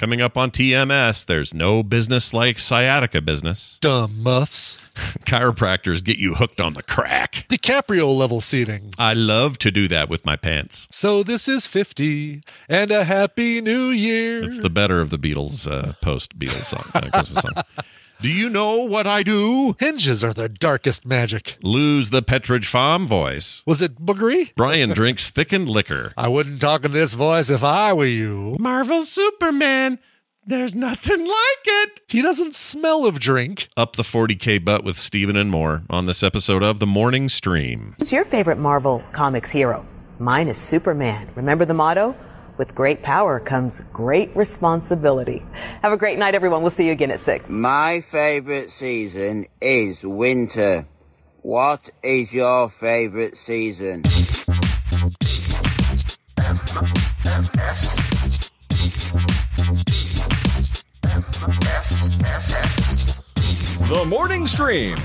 Coming up on TMS, there's no business like sciatica business. Dumb muffs. Chiropractors get you hooked on the crack. DiCaprio level seating. I love to do that with my pants. So this is 50 and a happy new year. It's the better of the Beatles uh, post Beatles song, uh, Christmas song. Do you know what I do? Hinges are the darkest magic. Lose the Pepperidge Farm voice. Was it boogery? Brian drinks thickened liquor. I wouldn't talk in this voice if I were you. Marvel Superman. There's nothing like it. He doesn't smell of drink. Up the 40K butt with Stephen and more on this episode of The Morning Stream. Who's your favorite Marvel Comics hero? Mine is Superman. Remember the motto? With great power comes great responsibility. Have a great night, everyone. We'll see you again at 6. My favorite season is winter. What is your favorite season? The Morning Stream.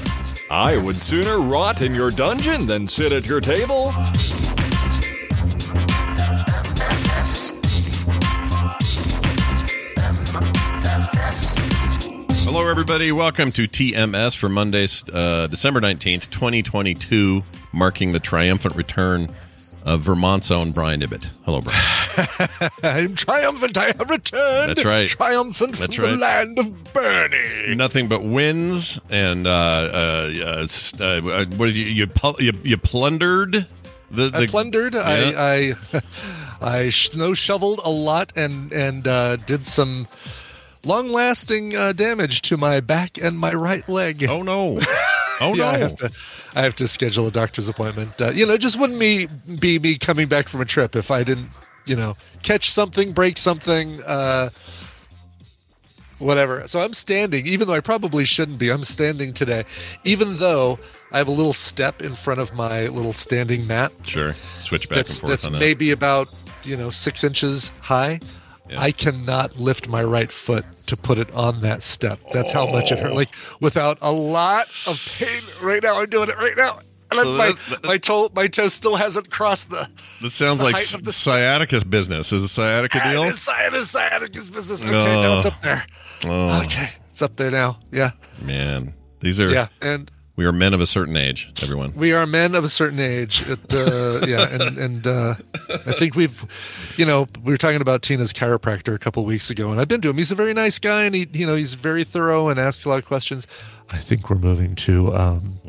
I would sooner rot in your dungeon than sit at your table. Hello, everybody. Welcome to TMS for Monday, uh, December 19th, 2022, marking the triumphant return of Vermont's own Brian Ibbott. Hello, Brian. I'm triumphant. I have returned. That's right. Triumphant That's from right. the land of Bernie. Nothing but wins and uh, uh, uh, uh, uh, what did you you, you you plundered the, the I plundered. Yeah. I I, I snow shoveled a lot and and uh, did some long lasting uh, damage to my back and my right leg. Oh no! Oh yeah, no! I have to. I have to schedule a doctor's appointment. Uh, you know, it just wouldn't me be me coming back from a trip if I didn't, you know, catch something, break something, uh, whatever. So I'm standing, even though I probably shouldn't be. I'm standing today, even though I have a little step in front of my little standing mat. Sure, switch back that's and forth that's on that. maybe about you know six inches high. I cannot lift my right foot to put it on that step. That's how much it hurt. Oh. Like without a lot of pain. Right now, I'm doing it right now. And So my, that- that- my toe my toe still hasn't crossed the this sounds the like height s- of the sciatica business. Is a sciatica deal? It is sciatica, sciatica's business. Okay, now it's Oh. up there. Oh. Okay, it's up there now. Yeah, Man, these are yeah. And we are men of a certain age. Everyone. we are men of a certain age. It, uh, yeah, and and uh, I think we've, you know, we were talking about Tina's chiropractor a couple weeks ago, and I've been to him. He's a very nice guy, and he, you know, he's very thorough and asks a lot of questions. I think we're moving to um,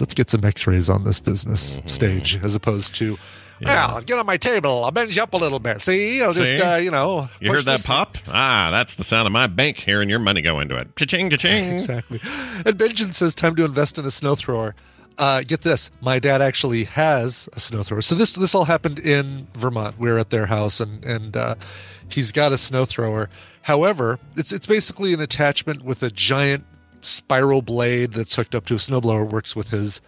let's get some X-rays on this business Mm-hmm. stage, as opposed to. Well, get on my table. I'll bend you up a little bit. See, I'll just, See? uh, you know. You heard that pop? Ah, that's the sound of my bank hearing your money go into it. Cha-ching, cha-ching. Exactly. And Benjamin says, time to invest in a snow thrower. Uh, get this, my dad actually has a snow thrower. So this this all happened in Vermont. We were at their house, and and uh, he's got a snow thrower. However, it's it's basically an attachment with a giant spiral blade that's hooked up to a snowblower. Works with his.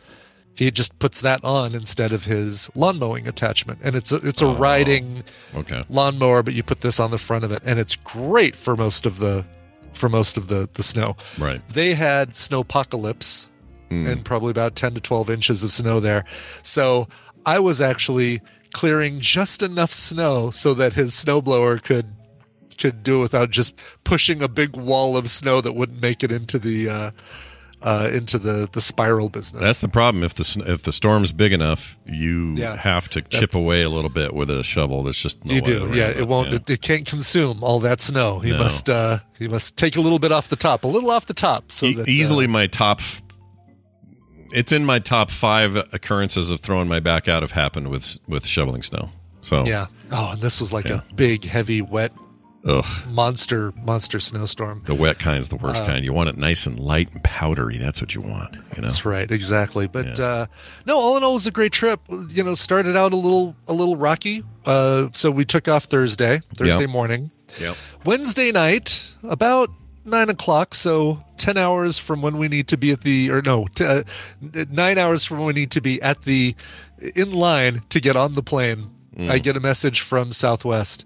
He just puts that on instead of his lawn mowing attachment, and it's a, it's a riding Okay. lawnmower, but you put this on the front of it, and it's great for most of the for most of the the snow. Right. They had snow snowpocalypse and probably about ten to twelve inches of snow there. So I was actually clearing just enough snow so that his snowblower could could do it without just pushing a big wall of snow that wouldn't make it into the uh, uh, into the the spiral business. That's the problem. If the if the storm's big enough, you Yeah. have to chip away a little bit with a shovel. There's just no you way do, yeah. it. It won't. Yeah. It, it can't consume all that snow. You No. must. Uh, you must take a little bit off the top, a little off the top, so E- that easily uh, my top. It's in my top five occurrences of throwing my back out have happened with with shoveling snow. So yeah. Oh, and this was like Yeah. a big, heavy, wet ugh, monster, monster snowstorm. the wet kind's the Uh, worst kind. You want it nice and light and powdery. That's what you want. You know. That's right, exactly. But Yeah. uh, no, all in all, it was a great trip. You know, started out a little a little rocky. Uh, so we took off Thursday, Thursday Yep. morning. Yep. Wednesday night, about nine o'clock, so ten hours from when we need to be at the, or no, t- uh, nine hours from when we need to be at the, in line to get on the plane. Mm. I get a message from Southwest.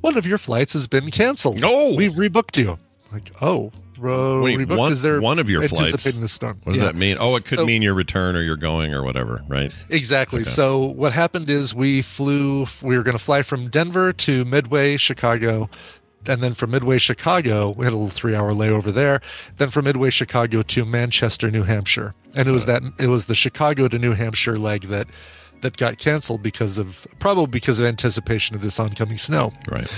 One of your flights has been canceled. Oh! we've rebooked you. Like, oh, ro- Wait, rebooked? one, Is there one of your flights. anticipating the storm? What does Yeah. that mean? Oh, it could So- mean your return or you're going or whatever, right? Exactly. So what happened is we flew. We were going to fly from Denver to Midway, Chicago, and then from Midway, Chicago, we had a little three-hour layover there. Then from Midway, Chicago to Manchester, New Hampshire, and it was that it was the Chicago to New Hampshire leg that that got canceled because of probably because of anticipation of this oncoming snow. Right.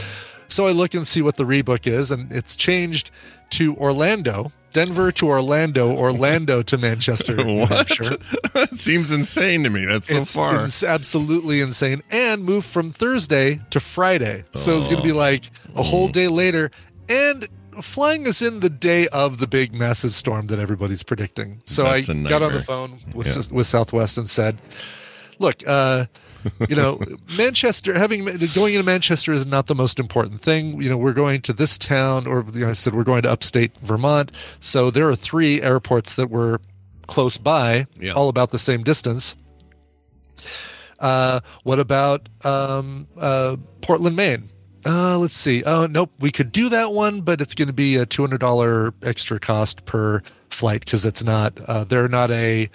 So I look and see what the rebook is, and it's changed to Orlando, Denver to Orlando, Orlando to Manchester, Hampshire. that seems insane to me. That's so it's, far. It's absolutely insane. And moved from Thursday to Friday. So it's going to be oh. like a whole mm. day later. And flying us in the day of the big massive storm that everybody's predicting. So That's I got on the phone with, Yeah. with Southwest and said, look, uh, you know, Manchester, having going into Manchester is not the most important thing. You know, we're going to this town, or you know, I said we're going to upstate Vermont. So there are three airports that were close by, Yeah. all about the same distance. Uh, what about um, uh, Portland, Maine? Uh, let's see. Oh, nope. We could do that one, but it's going to be a two hundred dollar extra cost per flight because it's not. Uh, they're not a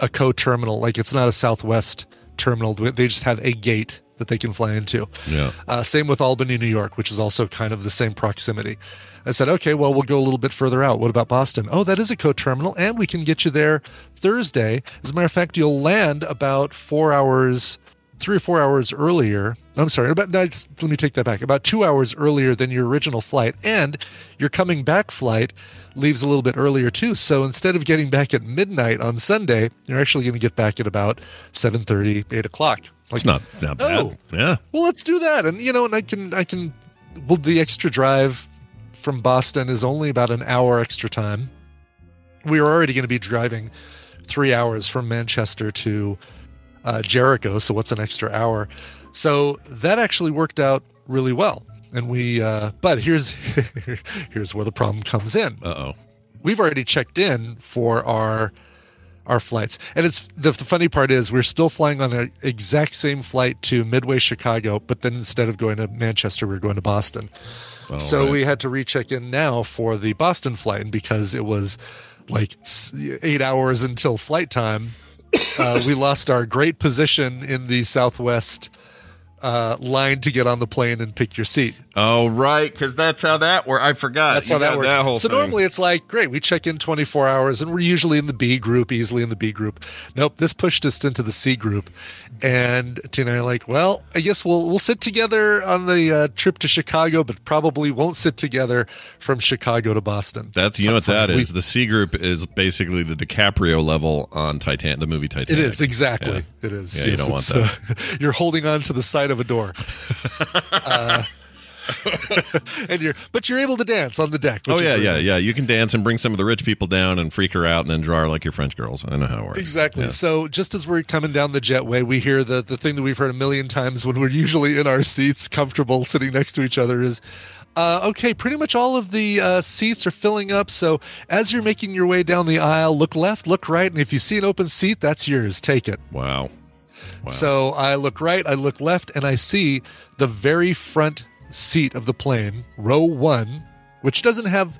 a co-terminal. Like it's not a Southwest terminal. They just have a gate that they can fly into. Yeah. Uh, same with Albany, New York, which is also kind of the same proximity. I said, okay, well, we'll go a little bit further out. What about Boston? Oh, that is a co-terminal, and we can get you there Thursday. As a matter of fact, you'll land about four hours, three or four hours earlier. I'm sorry, about no, just, let me take that back. About two hours earlier than your original flight, and your coming back flight leaves a little bit earlier too. So instead of getting back at midnight on Sunday, you're actually going to get back at about 7:30, 8 o'clock. Like, It's not that bad. Oh. Yeah. well, let's do that. And you know, and I can, I can. Well, the extra drive from Boston is only about an hour extra time. We are already going to be driving three hours from Manchester to uh, Jericho. So what's an extra hour? So that actually worked out really well. And we, uh, but here's here's where the problem comes in Uh oh. we've already checked in for our our flights and it's the, the funny part is we're still flying on an exact same flight to midway chicago but then instead of going to manchester we're going to boston so right. we had to recheck in now for the boston flight and because it was like eight hours until flight time uh, we lost our great position in the southwest uh, line to get on the plane and pick your seat Oh, right. Because that's how that works. I forgot. that's You how that works. whole so thing. normally it's like, great, we check in 24 hours and we're usually in the B group, easily in the B group. Nope, this pushed us into the C group. And Tina and I are like, well, I guess we'll we'll sit together on the uh, trip to Chicago, but probably won't sit together from Chicago to Boston. That's you know what that We- is. The C group is basically the DiCaprio level on Titan, the movie Titanic. It is exactly. Yeah. It is. Yeah, you don't want it's, uh, you're holding on to the side of a door, uh, and you're but you're able to dance on the deck. which Oh yeah, really yeah, nice. yeah. You can dance and bring some of the rich people down and freak her out, and then draw her like your French girls. I know how it works. Exactly. Yeah. So just as we're coming down the jetway, we hear the the thing that we've heard a million times when we're usually in our seats, comfortable, sitting next to each other, is. Uh, okay, pretty much all of the uh, seats are filling up. So as you're making your way down the aisle, look left, look right, and if you see an open seat, that's yours. Take it. Wow. Wow. So I look right, I look left, and I see the very front seat of the plane, row one, which doesn't have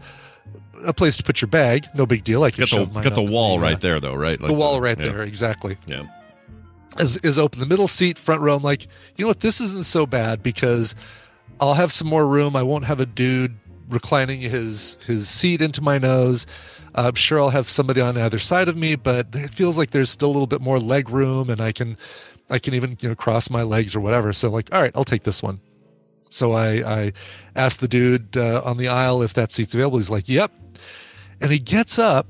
a place to put your bag. No big deal. I can got the got the wall uh, right there, though, right? Like the wall right yeah. there, exactly Yeah. is, is open. The middle seat, front row. I'm like, you know what? This isn't so bad because I'll have some more room. I won't have a dude reclining his his seat into my nose. Uh, I'm sure I'll have somebody on either side of me, but it feels like there's still a little bit more leg room, and I can I can even you know cross my legs or whatever. So like, all right, I'll take this one. So I I asked the dude uh, on the aisle if that seat's available. He's like, yep. And he gets up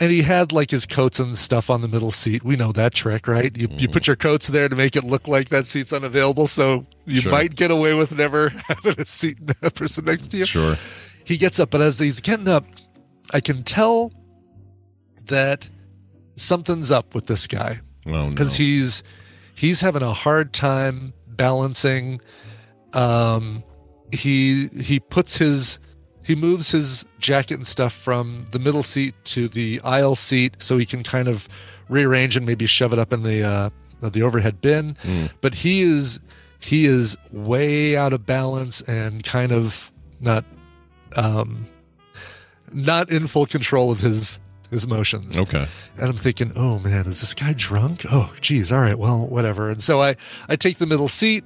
and he had like his coats and stuff on the middle seat. We know that trick, right? You you put your coats there to make it look like that seat's unavailable, so you Sure. might get away with never having a seat a person next to you. Sure. He gets up, but as he's getting up, I can tell that something's up with this guy Oh no. because he's he's having a hard time balancing um he he puts his he moves his jacket and stuff from the middle seat to the aisle seat so he can kind of rearrange and maybe shove it up in the uh the overhead bin but he is he is way out of balance and kind of not um not in full control of his his motions okay. and I'm thinking, oh man, is this guy drunk? Oh, geez, all right, well, whatever. And so I, I take the middle seat.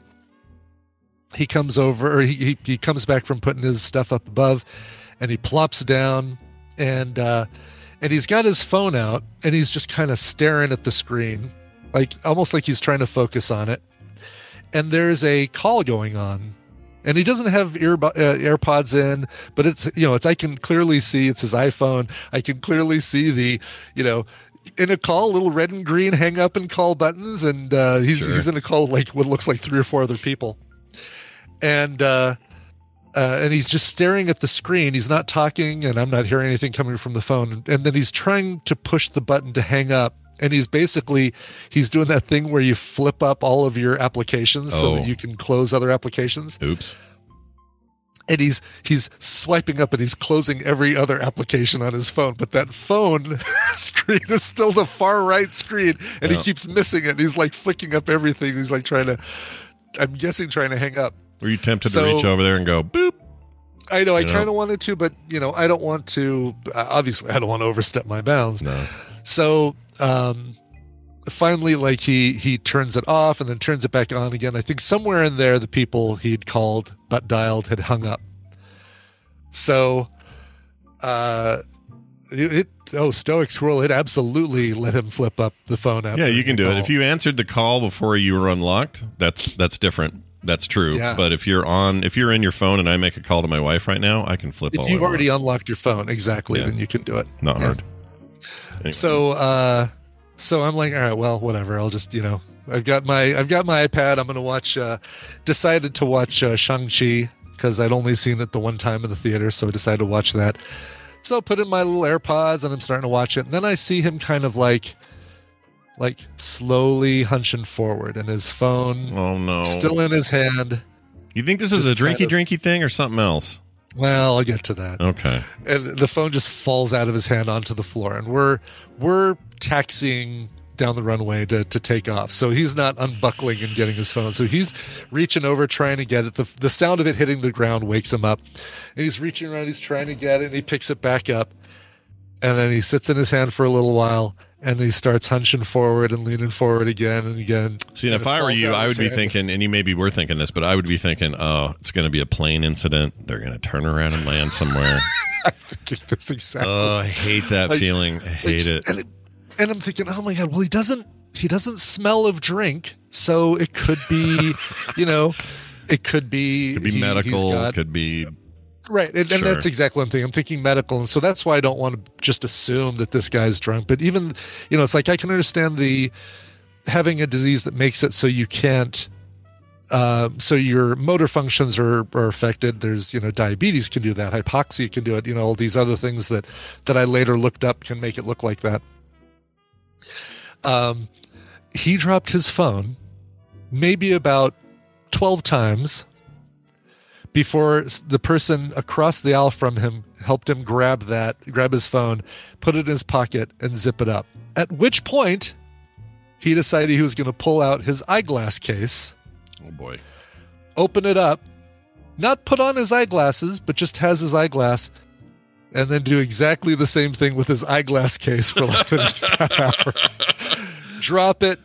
He comes over, or he, he, comes back from putting his stuff up above, and he plops down, and uh, and he's got his phone out, and he's just kind of staring at the screen, like almost like he's trying to focus on it. And there's a call going on, and he doesn't have ear uh, AirPods in, but it's you know it's I can clearly see it's his iPhone. I can clearly see the you know in a call little red and green hang up and call buttons, and uh, he's Sure. he's in a call like what looks like three or four other people, and. uh uh, and he's just staring at the screen. He's not talking, and I'm not hearing anything coming from the phone. And then he's trying to push the button to hang up. And he's basically he's doing that thing where you flip up all of your applications so Oh. that you can close other applications Oops. and he's he's swiping up and he's closing every other application on his phone but that phone screen is still the far right screen and he keeps missing it he's like flicking up everything he's like trying to i'm guessing trying to hang up Were you tempted So- to reach over there and go boop? i know i kind of wanted to but you know i don't want to uh, obviously i don't want to overstep my bounds No. so um finally like he he turns it off and then turns it back on again i think somewhere in there the people he'd called but dialed had hung up so uh it, it oh stoic squirrel it absolutely let him flip up the phone after Yeah, you can do it. If you answered the call before you were unlocked, that's that's different. That's true. Yeah. But if you're on, if you're in your phone and I make a call to my wife right now, I can flip. all if you've already want. unlocked your phone exactly Yeah. then you can do it not Yeah. hard. Anyway. So uh so I'm like, all right, well, whatever. I'll just, you know, I've got my I've got my iPad. I'm gonna watch uh decided to watch uh Shang-Chi because I'd only seen it the one time in the theater, so I decided to watch that. So I put in my little AirPods and I'm starting to watch it, and then I see him kind of like like slowly hunching forward and his phone oh no, still in his hand. You think this is a kind drinky of- drinky thing or something else? Well, I'll get to that. Okay. and the phone just falls out of his hand onto the floor and we're we're taxiing down the runway to, to take off so he's not unbuckling and getting his phone so he's reaching over trying to get it the, the sound of it hitting the ground wakes him up and he's reaching around he's trying to get it and he picks it back up and then he sits in his hand for a little while and he starts hunching forward and leaning forward again and again See, and if I were you, I would be thinking, and you maybe were thinking this, but I would be thinking, oh, it's going to be a plane incident. They're going to turn around and land somewhere. I think That's exactly oh, I hate that Like- feeling. I hate it. and, and I'm thinking, oh my god, well he doesn't he doesn't smell of drink, so it could be, you know, it could be Could be he- medical. got- could be right, and, and that's exactly what I'm thinking. I'm thinking medical, and so that's why I don't want to just assume that this guy's drunk. But even, you know, it's like I can understand the having a disease that makes it so you can't. Uh, so your motor functions are, are affected. There's, you know, diabetes can do that. Hypoxia can do it. You know, all these other things that that I later looked up can make it look like that. Um, he dropped his phone maybe about 12 times before the person across the aisle from him helped him grab that, grab his phone, put it in his pocket, and zip it up. At which point, he decided he was going to pull out his eyeglass case, oh boy. open it up, not put on his eyeglasses, but just has his eyeglass, and then do exactly the same thing with his eyeglass case for like the next half hour. Drop it,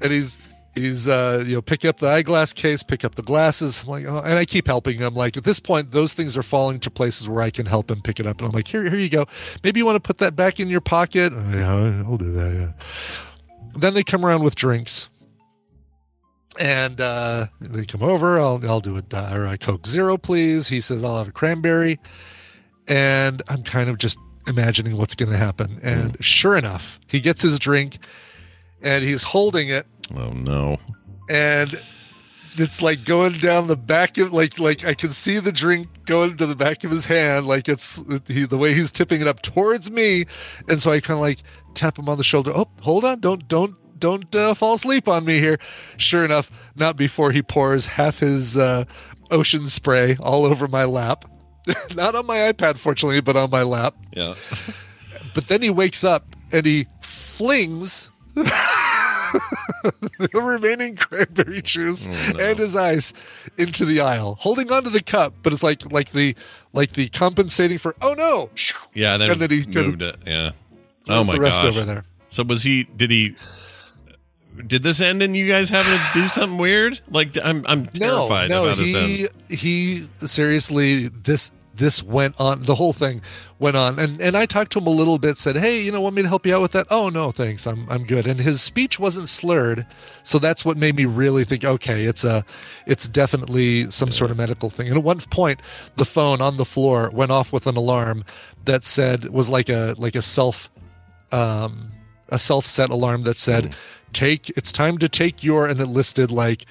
and he's he's uh you know pick up the eyeglass case pick up the glasses I'm like oh, and i keep helping him. Like at this point those things are falling to places where i can help him pick it up. And i'm like here here you go. Maybe you want to put that back in your pocket? Oh, yeah i'll do that yeah. Then they come around with drinks. And uh they come over. I'll i'll do a, or a coke zero please. He says i'll have a cranberry. And i'm kind of just imagining what's going to happen. And sure enough he gets his drink and he's holding it Oh no. and it's like going down the back of like like I can see the drink going to the back of his hand like it's he, the way he's tipping it up towards me. And so I kind of like tap him on the shoulder. Oh hold on. Don't don't don't uh, fall asleep on me here. Sure enough not before he pours half his uh, ocean spray all over my lap. Not on my iPad fortunately but on my lap. Yeah. but then he wakes up and he flings the remaining cranberry juice oh, and his ice into the aisle, holding onto the cup. But it's like like the like the compensating for oh no, Yeah. Then, And then he moved it. Yeah. Oh my the rest gosh. over there. So was he? Did he? Did this end in you guys having to do something weird? Like I'm, I'm No, terrified no, about this he end. he seriously this this went on the whole thing went on. And and I talked to him a little bit said hey you know want me to help you out with that? Oh no thanks. I'm I'm good. And his speech wasn't slurred so that's what made me really think okay it's a it's definitely some sort of medical thing. And at one point the phone on the floor went off with an alarm that said was like a like a self um a self set alarm that said take it's time to take your and it listed like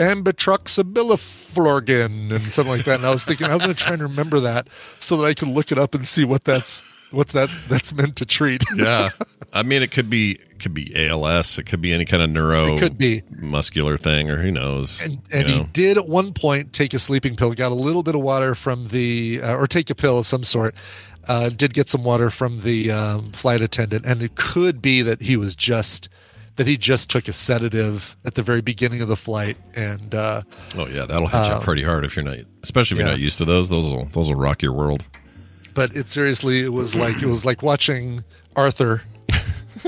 ambitruxabiliflorgan and something like that. And I was thinking, I'm going to try and remember that so that I can look it up and see what that's what that that's meant to treat. Yeah. I mean, it could be it could be ALS. It could be any kind of neuro. It could be. muscular thing, or who knows. And, and he know? did at one point take a sleeping pill, got a little bit of water from the, uh, or take a pill of some sort. Uh, did get some water from the um, flight attendant, and it could be that he was just that he just took a sedative at the very beginning of the flight, and uh, Oh yeah, that'll hit you pretty hard if you're not, especially if you're not used to those. Those will those will rock your world. but it seriously it was like it was like watching Arthur,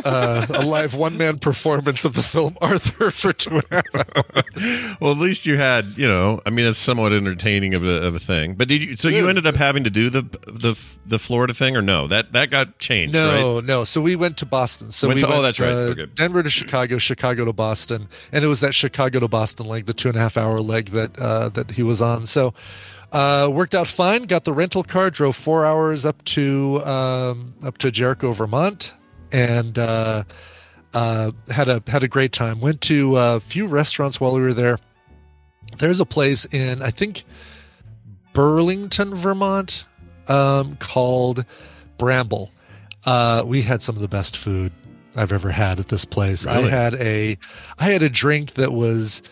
uh, a live one man performance of the film Arthur for two and a half hours. Well, at least you had, you know, I mean, it's somewhat entertaining of a, of a thing. But did you? So you ended up having to do the the the Florida thing, or no? That that got changed, No, right? no. So we went to Boston. So Went we to- oh, that's right. uh, Okay. Denver to Chicago, Chicago to Boston, and it was that Chicago to Boston leg, the two and a half hour leg that uh, that he was on. So uh, worked out fine. Got the rental car, drove four hours up to um, up to Jericho, Vermont, and uh, uh, had a had a great time. Went to a few restaurants while we were there. There's a place in I think Burlington, Vermont, um, called Bramble. Uh, we had some of the best food I've ever had at this place. I had a I had a drink that was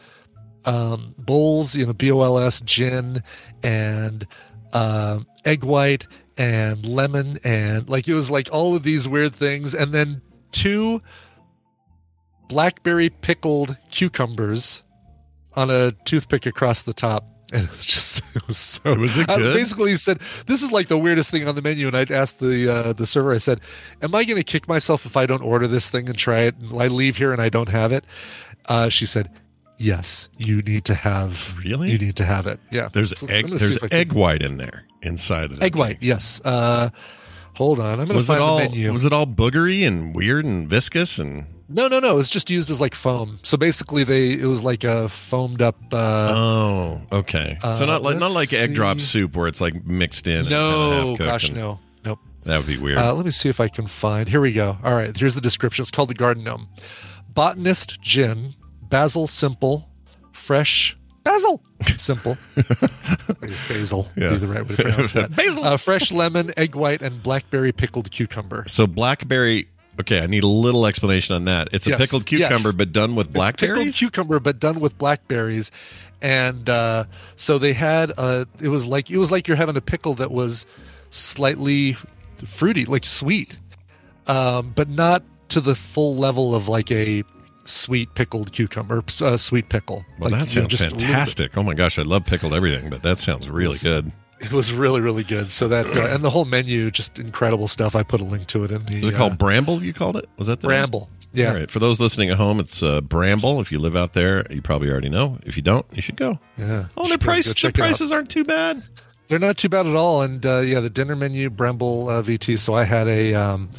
um, Bols, you know, B O L S gin and um, egg white and lemon and like it was like all of these weird things, and then two blackberry pickled cucumbers on a toothpick across the top. And it was just, it was so. Was it I good? basically said, "This is like the weirdest thing on the menu." And I'd asked the uh, the server, I said, "Am I going to kick myself if I don't order this thing and try it? And I leave here and I don't have it?" Uh, she said, "Yes, you need to have. Really? you need to have it. Yeah. There's So egg. I'm gonna see There's if I can- egg white in there inside of the egg white. Yes. Uh, hold on, I'm going to Was it find all? the menu. Was it all boogery and weird and viscous and? no, no, no. It was just used as like foam. So basically, they it was like a foamed up. Uh, Oh, okay. so uh, not like not like egg drop soup where it's like mixed in. no, gosh, and- no, nope. That would be weird. Uh, let me see if I can find. Here we go. All right, here's the description. It's called the Garden Gnome. Botanist gin, basil simple, fresh basil simple. I guess basil would Yeah. be the right way to pronounce that. Basil. Uh, fresh lemon, egg white, and blackberry pickled cucumber. so blackberry. Okay, I need a little explanation on that. It's a Yes, pickled cucumber, yes. but done with It's pickled cucumber, but done with blackberries. And uh, so they had. Uh, it was like it was like you're having a pickle that was slightly fruity, like sweet, um, but not to the full level of like a sweet pickled cucumber, uh, sweet pickle. well, like, that you know, sounds just a little bit. fantastic. Oh my gosh, I love pickled everything, but that sounds really good. It was really, really good. So that and the whole menu, just incredible stuff. I put a link to it in the Was it uh, called Bramble? You called it? Was that the name? Bramble. Yeah. All right. For those listening at home, it's uh, Bramble. If you live out there, you probably already know. If you don't, you should go. Yeah. Oh, their price, go the check it out. prices aren't too bad. They're not too bad at all. And uh, yeah, the dinner menu, Bramble uh, VT. So I had a, um,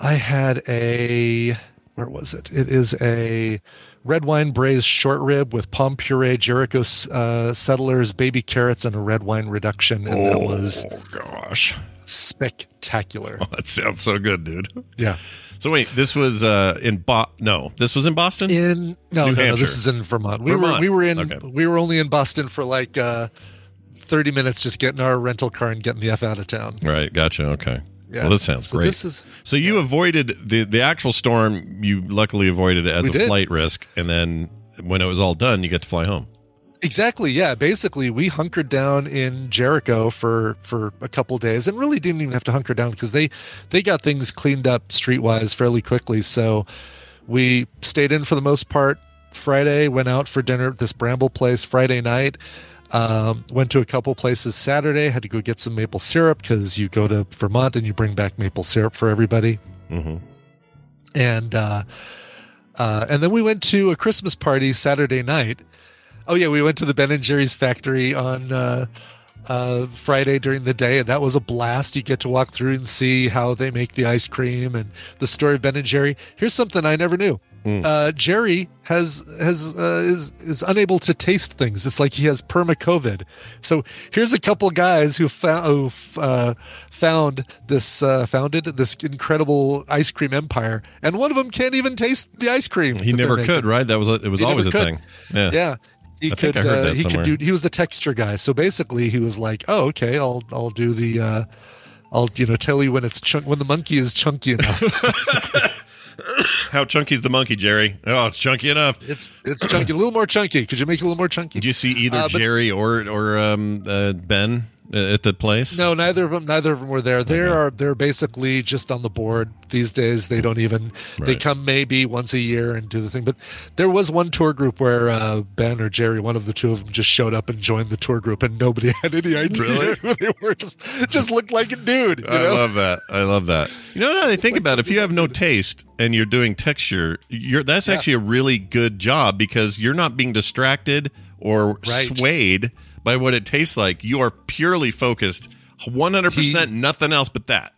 I had a, where was it? It is a red wine braised short rib with pomme puree, Jericho uh, settlers, baby carrots, and a red wine reduction. And that was Oh gosh, spectacular. oh, that sounds so good, dude. Yeah. So wait, this was uh, in Bo- No, this was in Boston. In no, New no, no, this is in Vermont. We Vermont. were we were in Okay. we were only in Boston for like uh, thirty minutes, just getting our rental car and getting the f out of town. right. Gotcha. Okay. Yeah. Well, this sounds So great. this is- so you avoided the the actual storm. You luckily avoided it as We a did. flight risk, and then when it was all done, you get to fly home. Exactly. Yeah. Basically, we hunkered down in Jericho for for a couple days, and really didn't even have to hunker down because they they got things cleaned up streetwise fairly quickly. So we stayed in for the most part. Friday went out for dinner at this Bramble place Friday night. Um, went to a couple places Saturday. Had to go get some maple syrup because you go to Vermont and you bring back maple syrup for everybody. Mm-hmm. And uh, uh, and then we went to a Christmas party Saturday night. Oh yeah, we went to the Ben and Jerry's factory on uh, uh, Friday during the day, and that was a blast. You get to walk through and see how they make the ice cream and the story of Ben and Jerry. Here's something I never knew. Uh, Jerry has has uh, is is unable to taste things. It's like he has perma COVID. So here's a couple guys who found who uh, found this uh, founded this incredible ice cream empire, and one of them can't even taste the ice cream. He never could, right? That was a, it was He always a could. thing. Yeah. Yeah. He I could. think I heard uh, that he somewhere. could do. He was the texture guy. So basically, he was like, "Oh, okay, I'll I'll do the, uh, I'll you know tell you when it's chunk when the monkey is chunky enough. How chunky's the monkey, Jerry? Oh, it's chunky enough. it's it's chunky, a little more chunky. Could you make it a little more chunky? Did you see either Uh, but- Jerry or or um, uh, Ben at the place? No, neither of them. Neither of them were there. They are they're basically just on the board these days. They don't even. They come maybe once a year and do the thing. But there was one tour group where uh, Ben or Jerry, one of the two of them, just showed up and joined the tour group, and nobody had any idea Really? they were. Just just looked like a dude. You I know? love that. I love that. You know, now that I think about it, if you have no taste and you're doing texture, you're that's actually a really good job because you're not being distracted or Right. swayed by what it tastes like. You are purely focused, 100% nothing else but that.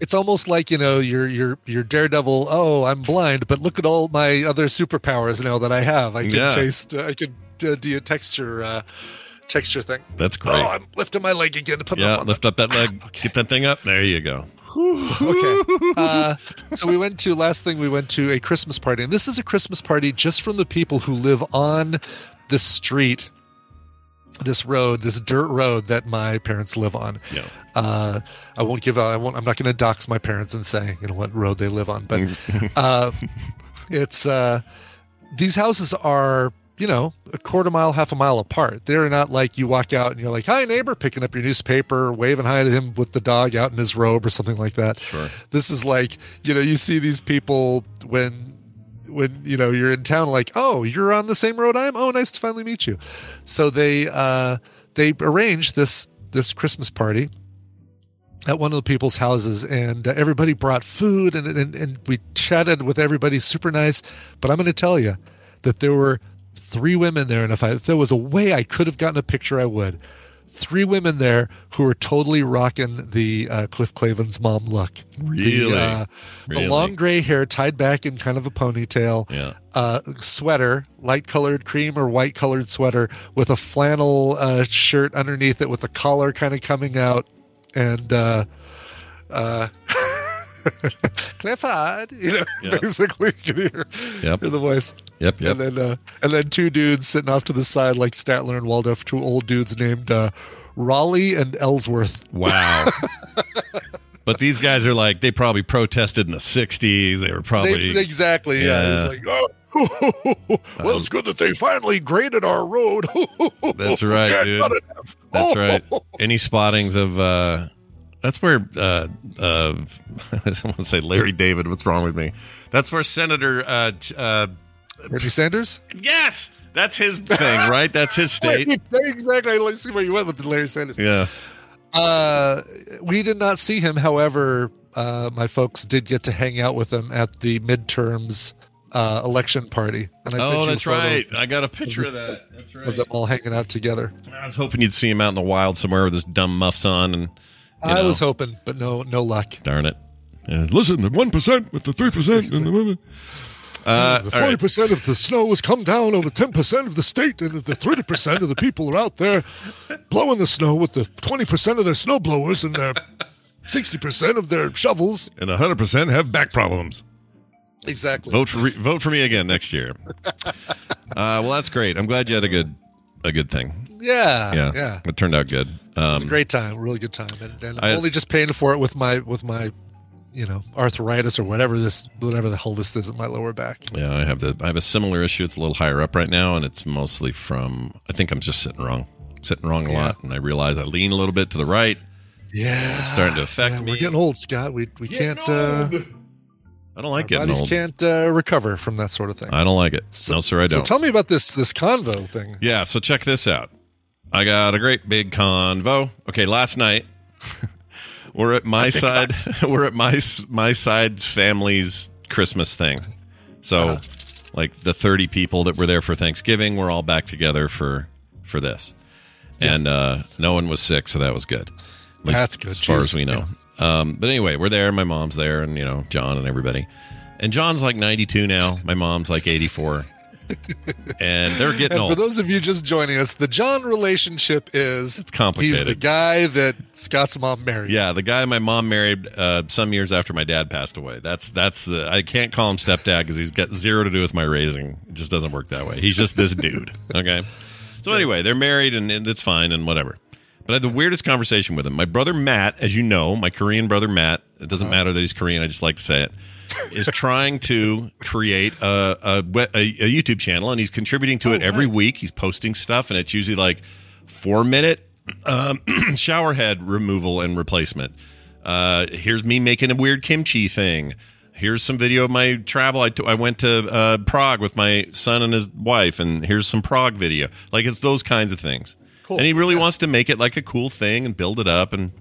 it's almost like you know you're you're you're daredevil oh i'm blind but look at all my other superpowers now that i have i can Yeah. taste uh, i can uh, do a texture uh texture thing That's great. oh i'm lifting my leg again to put yeah, up lift up that leg, get that thing up. There you go. okay. Uh, so we went to last thing we went to a Christmas party, and this is a Christmas party just from the people who live on the street, this road, this dirt road that my parents live on. Yeah. Uh, I won't give out. I won't. I'm not going to dox my parents and say you know what road they live on, but uh, it's uh, these houses are you know a quarter mile, half a mile apart. They're not like you walk out and you're like, "Hi, neighbor," picking up your newspaper, waving hi to him with the dog out in his robe or something like that. Sure. This is like you know you see these people when when you know you're in town like oh you're on the same road i am oh nice to finally meet you. So they uh they arranged this this christmas party at one of the people's houses and uh, everybody brought food and, and and we chatted with everybody super nice. But i'm going to tell you that there were three women there and if, I, if there was a way i could have gotten a picture i would three women there who were totally rocking the uh, cliff clavin's mom look Really? the, uh, Really? the long gray hair tied back in kind of a ponytail Yeah. uh, sweater, light colored cream or white colored sweater with a flannel uh, shirt underneath it with the collar kind of coming out. And uh, uh, Clifford, you know, basically, you can hear, Yep. hear the voice. Yep, yep. And then, uh, and then two dudes sitting off to the side, like Statler and Waldorf, two old dudes named uh, Raleigh and Ellsworth. Wow. but these guys are like they probably protested in the 60s. They were probably They, exactly, yeah. Yeah. It's like, oh, well, it's good that they finally graded our road. That's right, Yeah, dude. That's right. Any spottings of uh that's where uh uh I want to say Larry David, what's wrong with me? That's where Senator uh uh Bernie Sanders? yes, that's his thing, right? That's his state. exactly. Let's see where you went with Larry Sanders. Yeah. Uh, we did not see him. However, uh, my folks did get to hang out with him at the midterms uh, election party. And I Oh, that's right. I got a picture of that. That's Of them all hanging out together. I was hoping you'd see him out in the wild somewhere with his dumb muffs on, and you I know, was hoping, but no, no luck. darn it. Yeah, listen, the one percent with the three percent and the women. Uh, The forty percent of the snow has come down over ten percent of the state, and the thirty percent of the people are out there blowing the snow with the twenty percent of their snow blowers and their sixty percent of their shovels. and 100% have back problems. Exactly. Vote for vote for me again next year. uh, well, that's great. I'm glad you had a good a good thing. Yeah, Yeah, yeah. it turned out good. It was a Um, great time, really good time, and, and I- I'm only just paying for it with my with my, you know, arthritis or whatever this whatever the hell this is in my lower back. yeah, I have the I have a similar issue. It's a little higher up right now, and it's mostly from I think I'm just sitting wrong, sitting wrong a Yeah. lot, and I realize I lean a little bit to the right. Yeah, It's starting to affect Yeah, me. we're getting old, Scott. We we can't. Uh, I don't like our getting bodies old. can't uh, recover from that sort of thing. I don't like it. no, sir, I don't. So tell me about this this convo thing. Yeah, so check this out. I got a great big convo. Okay, last night we're at my side. we're at my my side family's Christmas thing. So, like the thirty people that were there for Thanksgiving, we're all back together for for this, and uh, no one was sick, so that was good. That's good. as far Jeez. as we know. Um, but anyway, we're there. My mom's there, and you know John and everybody. And John's like ninety two now. My mom's like eighty four. And they're getting And old. for those of you just joining us, the John relationship is It's complicated. He's the guy that Scott's mom married. Yeah, the guy my mom married uh, some years after my dad passed away. That's that's the I can't call him stepdad because he's got zero to do with my raising. It just doesn't work that way. He's just this dude. Okay. So anyway, they're married and, and it's fine and whatever. But I had the weirdest conversation with him. My brother Matt, as you know, my Korean brother Matt. It doesn't matter that he's Korean. I just like to say it. Is trying to create a, a a a YouTube channel and he's contributing to it every week. He's posting stuff and it's usually like four minute um, shower head removal and replacement. Uh, here's me making a weird kimchi thing. Here's some video of my travel. I, t- I went to uh, Prague with my son and his wife, and here's some Prague video. Like it's those kinds of things. Cool. And he really wants to make it like a cool thing and build it up, and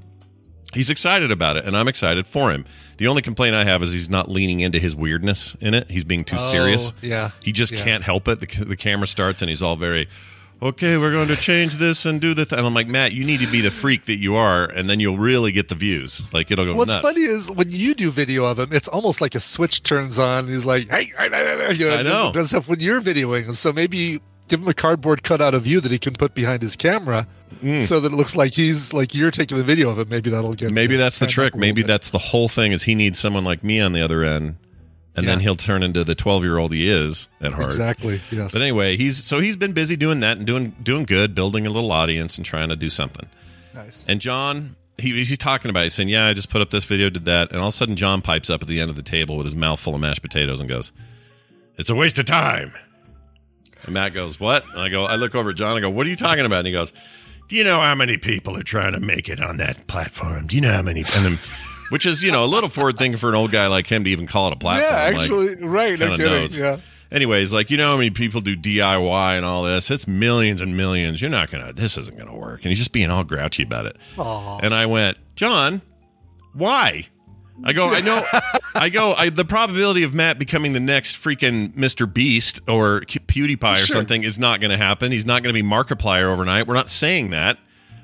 he's excited about it, and I'm excited for him. The only complaint I have is he's not leaning into his weirdness in it. He's being too Oh, serious. yeah. He just Yeah. can't help it. The, the camera starts, and he's all very okay, we're going to change this and do this. And I'm like, Matt, you need to be the freak that you are, and then you'll really get the views. Like it'll go What's nuts. funny is when you do video of him, it's almost like a switch turns on. He's like, "Hey, hey," you know, I does- know. does stuff when you're videoing him. So maybe give him a cardboard cutout of you that he can put behind his camera, hmm. so that it looks like he's like you're taking the video of it. Maybe that'll get. Maybe that's the trick. Maybe bit. that's the whole thing. Is he needs someone like me on the other end, and then he'll turn into the 12 year old he is at heart. exactly yes. But anyway, he's so he's been busy doing that and doing doing good, building a little audience and trying to do something. nice. And John, he, he's talking about. it. He's saying, "Yeah, I just put up this video, did that," and all of a sudden, John pipes up at the end of the table with his mouth full of mashed potatoes and goes, "It's a waste of time." And Matt goes, "What?" And I go, I look over at John. I go, "What are you talking about?" And he goes, "Do you know how many people are trying to make it on that platform? Do you know how many?" And then, which is you know a little forward thing for an old guy like him to even call it a platform. yeah, Like, actually, right. No kidding. knows. Yeah. Anyways, like you know how many people do DIY and all this? It's millions and millions. You're not gonna. This isn't gonna work. And he's just being all grouchy about it. And I went, John, why? I go, I know, I go, I, the probability of Matt becoming the next freaking Mr. Beast or PewDiePie or Sure. something is not going to happen. He's not going to be Markiplier overnight. We're not saying that.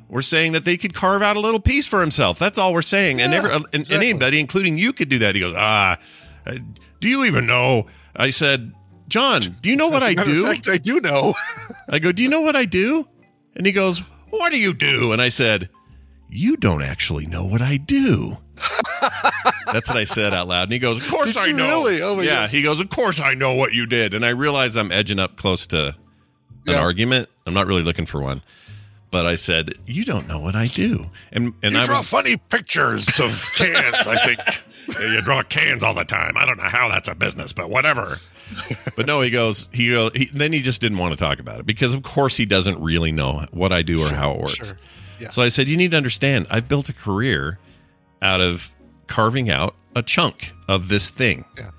We're saying that they could carve out a little piece for himself. That's all we're saying. and, every, and, and exactly. anybody, including you, could do that. He goes, ah, uh, do you even know? I said, John, do you know what I do? fact, I do know. I go, Do you know what I do? And he goes, What do you do? And I said, You don't actually know what I do. That's what I said out loud. And he goes, Of course Did I you know. really? Oh my yeah. God. He goes, Of course I know what you did. And I realize I'm edging up close to an Yeah. argument. I'm not really looking for one. But I said, You don't know what I do. And and I was funny pictures of cans, I think. You draw cans all the time. I don't know how that's a business, but whatever. but no, he goes, he go, he, then he just didn't want to talk about it because, of course, he doesn't really know what I do or how it works. sure. Yeah. So I said, you need to understand, I've built a career out of carving out a chunk of this thing. Yeah.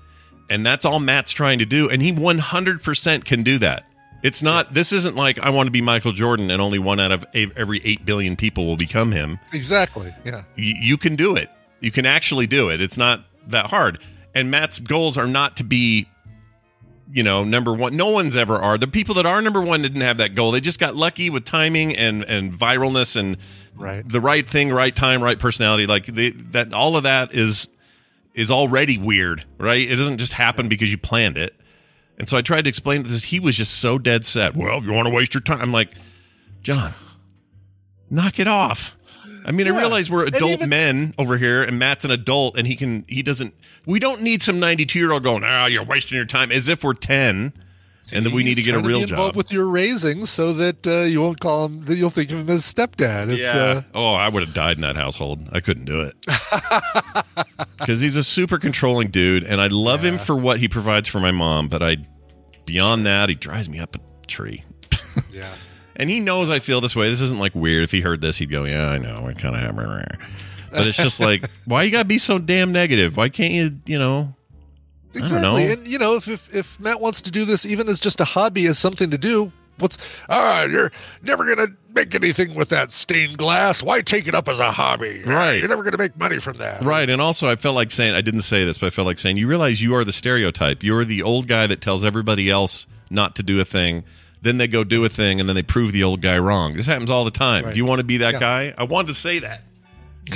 And that's all Matt's trying to do. And he 100% can do that. It's not, this isn't like I want to be Michael Jordan and only one out of every 8 billion people will become him. exactly. Yeah. You can do it. You can actually do it. It's not that hard. And Matt's goals are not to be, you know, number one. No one's ever are. The people that are number one didn't have that goal. They just got lucky with timing and and viralness and Right. the right thing, right time, right personality. Like they, that, all of that is is already weird, right? It doesn't just happen because you planned it. And so I tried to explain this. He was just so dead set. Well, if you want to waste your time, I'm like, John, knock it off. I mean, I realize we're adult even- men over here, and Matt's an adult, and he can, he doesn't. We don't need some 92 year old going, "Ah, you're wasting your time," as if we're 10, and that we need to get a real be involved job. with your raising, so that uh, you won't call him. That you'll think of him as stepdad. It's, yeah. Uh, oh, I would have died in that household. I couldn't do it because he's a super controlling dude, and I love him for what he provides for my mom. But I, beyond that, he drives me up a tree. yeah. And he knows I feel this way. This isn't like weird. If he heard this, he'd go, "Yeah, I know. I kind of have." But it's just like, why you gotta be so damn negative? Why can't you, you know? I don't Exactly. know. And you know, if, if if Matt wants to do this even as just a hobby, as something to do, what's ah, you're never gonna make anything with that stained glass. Why take it up as a hobby? Right. You're never gonna make money from that. Right. And also, I felt like saying, I didn't say this, but I felt like saying, you realize you are the stereotype. You're the old guy that tells everybody else not to do a thing. Then they go do a thing and then they prove the old guy wrong. This happens all the time. Right. Do you want to be that Yeah. guy? I wanted to say that.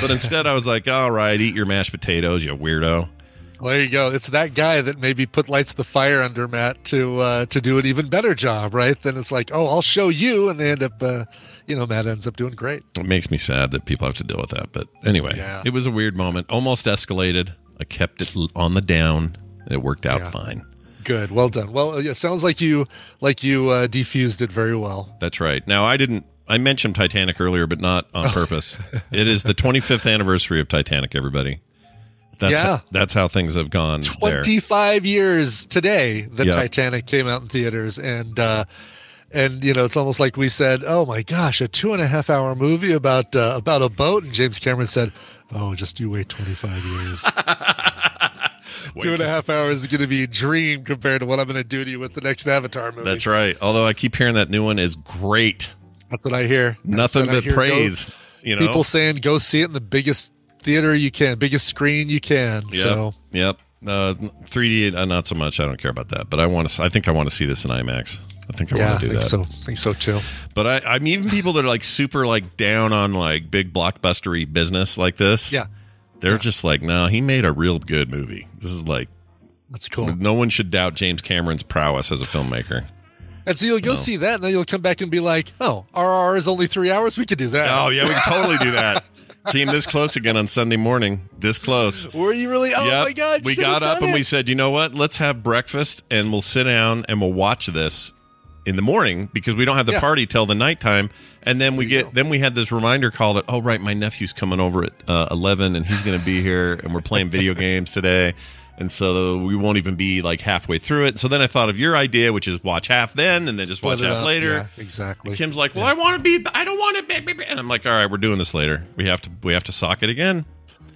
But instead, I was like, all right, eat your mashed potatoes, you weirdo. Well, there you go. It's that guy that maybe put lights the fire under Matt to uh, to do an even better job, right? Then it's like, oh, I'll show you, and they end up, uh, you know, Matt ends up doing great. It makes me sad that people have to deal with that. But anyway, Yeah. it was a weird moment. Almost escalated. I kept it on the down. It worked out Yeah. fine. Good, well done. Well, it sounds like you like you uh, defused it very well. That's right. Now I didn't. I mentioned Titanic earlier, but not on purpose. it is the 25th anniversary of Titanic. Everybody. That's Yeah. How, that's how things have gone. there. 25 years today the Yep. Titanic came out in theaters and uh and you know it's almost like we said oh my gosh a two and a half hour movie about uh, about a boat and James Cameron said oh just you wait 25 years two and a half hours is going to be a dream compared to what I'm going to do to you with the next Avatar movie That's right. Although I keep hearing that new one is great. that's what I hear Nothing but hear. Go- praise. you know. people saying go see it in the biggest theater you can biggest screen you can Yep. so Yep. Uh, 3D, uh, not so much. I don't care about that. But I want to. I think I want to see this in IMAX. I think I yeah want to do think that. so I think so too But I, I'm even people that are like super like down on like big blockbustery business like this. yeah They're just like, no, he made a real good movie. This is like, that's cool no one should doubt James Cameron's prowess as a filmmaker. And so you'll go see that, and then you'll come back and be like, "Oh, RRR is only three hours. We could do that." Oh yeah, we can totally do that. Came this close again on Sunday morning. This close. Were you really? Oh Yep. my god! We got up done and it. we said, you know what? Let's have breakfast and we'll sit down and we'll watch this in the morning because we don't have the Yeah. party till the nighttime. And then we get go. then we had this reminder call that oh right, my nephew's coming over at uh, eleven and he's going to be here and we're playing video games today. And so we won't even be like halfway through it. So then I thought of your idea, which is watch half then and then just watch Split it half up. later. Yeah, exactly. Kim's like, "Well, I want to be. I don't want to be." And I'm like, "All right, we're doing this later. We have to. We have to sock it again."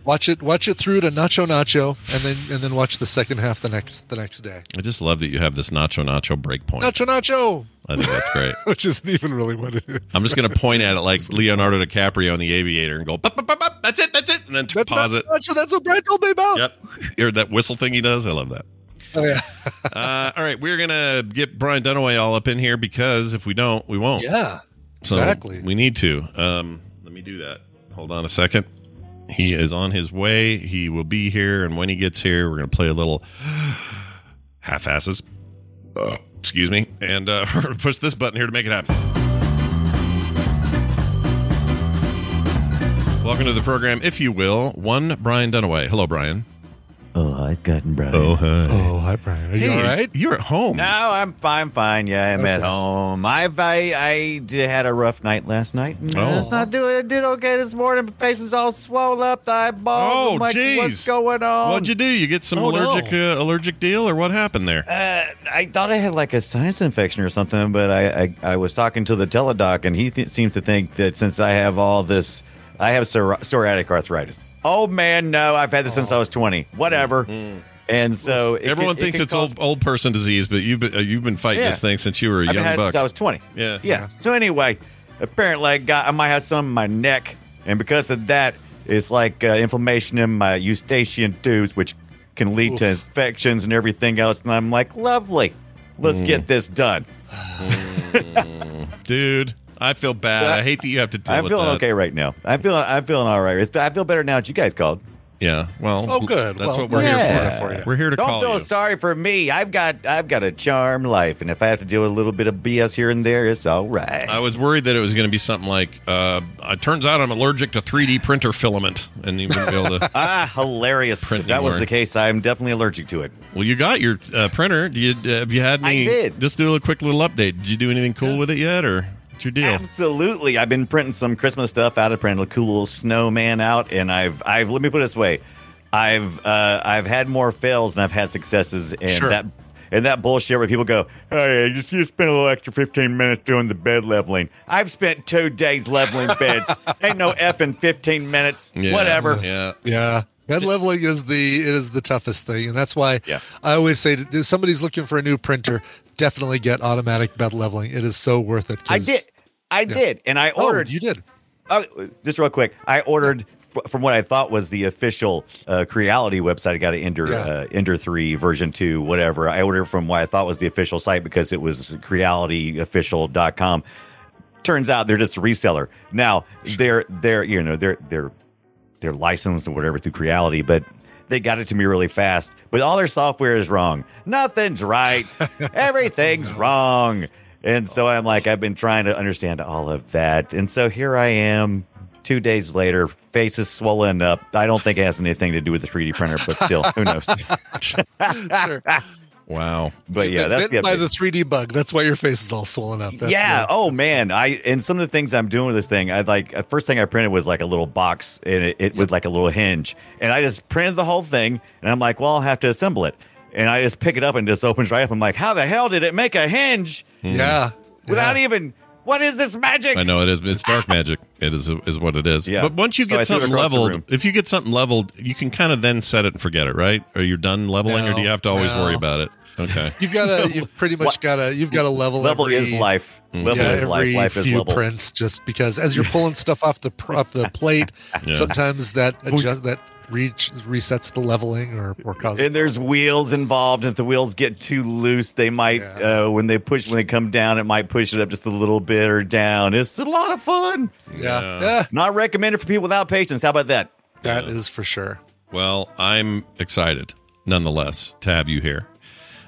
Watch it, watch it through to Nacho Nacho, and then and then watch the second half the next the next day. I just love that you have this nacho nacho break point. Nacho Nacho, I think that's great. which isn't even really what it is. I'm just going to point at it like Leonardo DiCaprio in The Aviator and go, "Bup, bup, bup, "That's it, that's it," and then That's pause not it. Nacho. That's what Brian told me about. Yep. Hear that whistle thing he does? I love that. Oh yeah. Uh, all right, we're gonna get Brian Dunaway all up in here because if we don't, we won't. yeah. So Exactly. We need to. Um, let me do that. Hold on a second. He is on his way. He will be here, and when he gets here, we're gonna play a little half asses. Uh, excuse me, and uh, push this button here to make it happen. Welcome to the program, if you will. One Brian Dunaway. Hello, Brian. Oh, hi, Scott and Brian. hi. Oh, hi Brian. Are you Hey, all right? You're at home. No, I'm fine, fine. Yeah, I'm at Okay. home. I've, I I did, had a rough night last night. and, Oh. It's not doing. I did okay this morning. My face is all swollen up. The eyeballs. Oh, I'm like, jeez. what's going on? What'd you do? You get some Oh, no. allergic uh, allergic deal, or what happened there? Uh, I thought I had like a sinus infection or something, but I I, I was talking to the teledoc, and he th- seems to think that since I have all this, I have psor- psoriatic arthritis. Oh man, no! I've had this since I was 20. Whatever. And so it Everyone can- thinks can it's cause- old old person disease, but you've been, uh, you've been fighting Yeah. this thing since you were a I've young had buck. since I was 20. Yeah. Yeah. So anyway, apparently I got I might have some in my neck, and because of that, It's like uh, inflammation in my eustachian tubes, which can lead to infections and everything else. And I'm like, lovely. Let's Mm. get this done. Dude, I feel bad. I hate that you have to deal I'm with feeling that. okay right now. I'm feeling I'm feeling all right. It's, I feel better now that you guys called. Yeah. Well. Oh, good. That's Well, what we're yeah. here for. We're here to Don't call feel you. sorry for me. I've got I've got a charmed life, and if I have to deal with a little bit of BS here and there, it's all right. I was worried that it was going to be something like, uh, it turns out I'm allergic to 3D printer filament, and you wouldn't be able to. ah, hilarious. Print If that was the case, I'm definitely allergic to it. well, you got your uh, printer. Do you uh, have you had I any? did. Just do a quick little update. Did you do anything cool with it yet, or what's your deal? Absolutely. I've been printing some Christmas stuff out. of printed a cool little snowman out, and I've I've let me put it this way, I've uh, I've had more fails than I've had successes, and Sure. that and that bullshit where people go, "Hey, you just you spent a little extra fifteen minutes doing the bed leveling." I've spent two days leveling beds. Ain't no effing fifteen minutes. Yeah, Whatever. Yeah. Yeah. Bed leveling is the it is the toughest thing, and that's why Yeah. I always say to, if somebody's looking for a new printer, definitely get automatic bed leveling. It is so worth it. I did. I did, and I Oh, ordered. you did. Oh, just real quick, I ordered f- from what I thought was the official uh, Creality website. I got an Ender Yeah. uh, Ender three version two, whatever. I ordered from what I thought was the official site because it was crealityofficial.com. Turns out they're just a reseller. Now they're they're you know they're they're they're licensed or whatever through Creality, but they got it to me really fast. But all their software is wrong. Nothing's right. Everything's wrong. And so oh. I'm like, I've been trying to understand all of that. And so here I am, two days later, face is swollen up. I don't think it has anything to do with the 3D printer, but still, who knows? Sure. Wow. But yeah, that's Bitten the by the 3D bug. That's why your face is all swollen up. That's yeah. the- oh man. I and some of the things I'm doing with this thing, I like. uh, First thing I printed was like a little box, and it, it with like a little hinge, and I just printed the whole thing, and I'm like, well, I'll have to assemble it, and I just pick it up and it just opens right up. I'm like, how the hell did it make a hinge yeah. without yeah. even? What is this magic? I know it is. It's dark magic. It is is what it is. Yeah. But once you So get threw something leveled, if you get something leveled, you can kind of then set it and forget it, right? Are you're done leveling, or do you have to always no. worry about it? Okay. You've got to. You've pretty much got to. You've got to level. Level every, is life. Mm. Level yeah, is life. every Life is few level. prints, just because as you're pulling stuff off the off the plate, Yeah. sometimes that adjust that reach resets the leveling or or causes. And there's wheels involved. If the wheels get too loose, they might Yeah. uh, when they push when they come down, it might push it up just a little bit or down. It's a lot of fun. yeah, yeah, Not recommended for people without patience. How about that? that is for sure. Well, I'm excited, nonetheless, to have you here.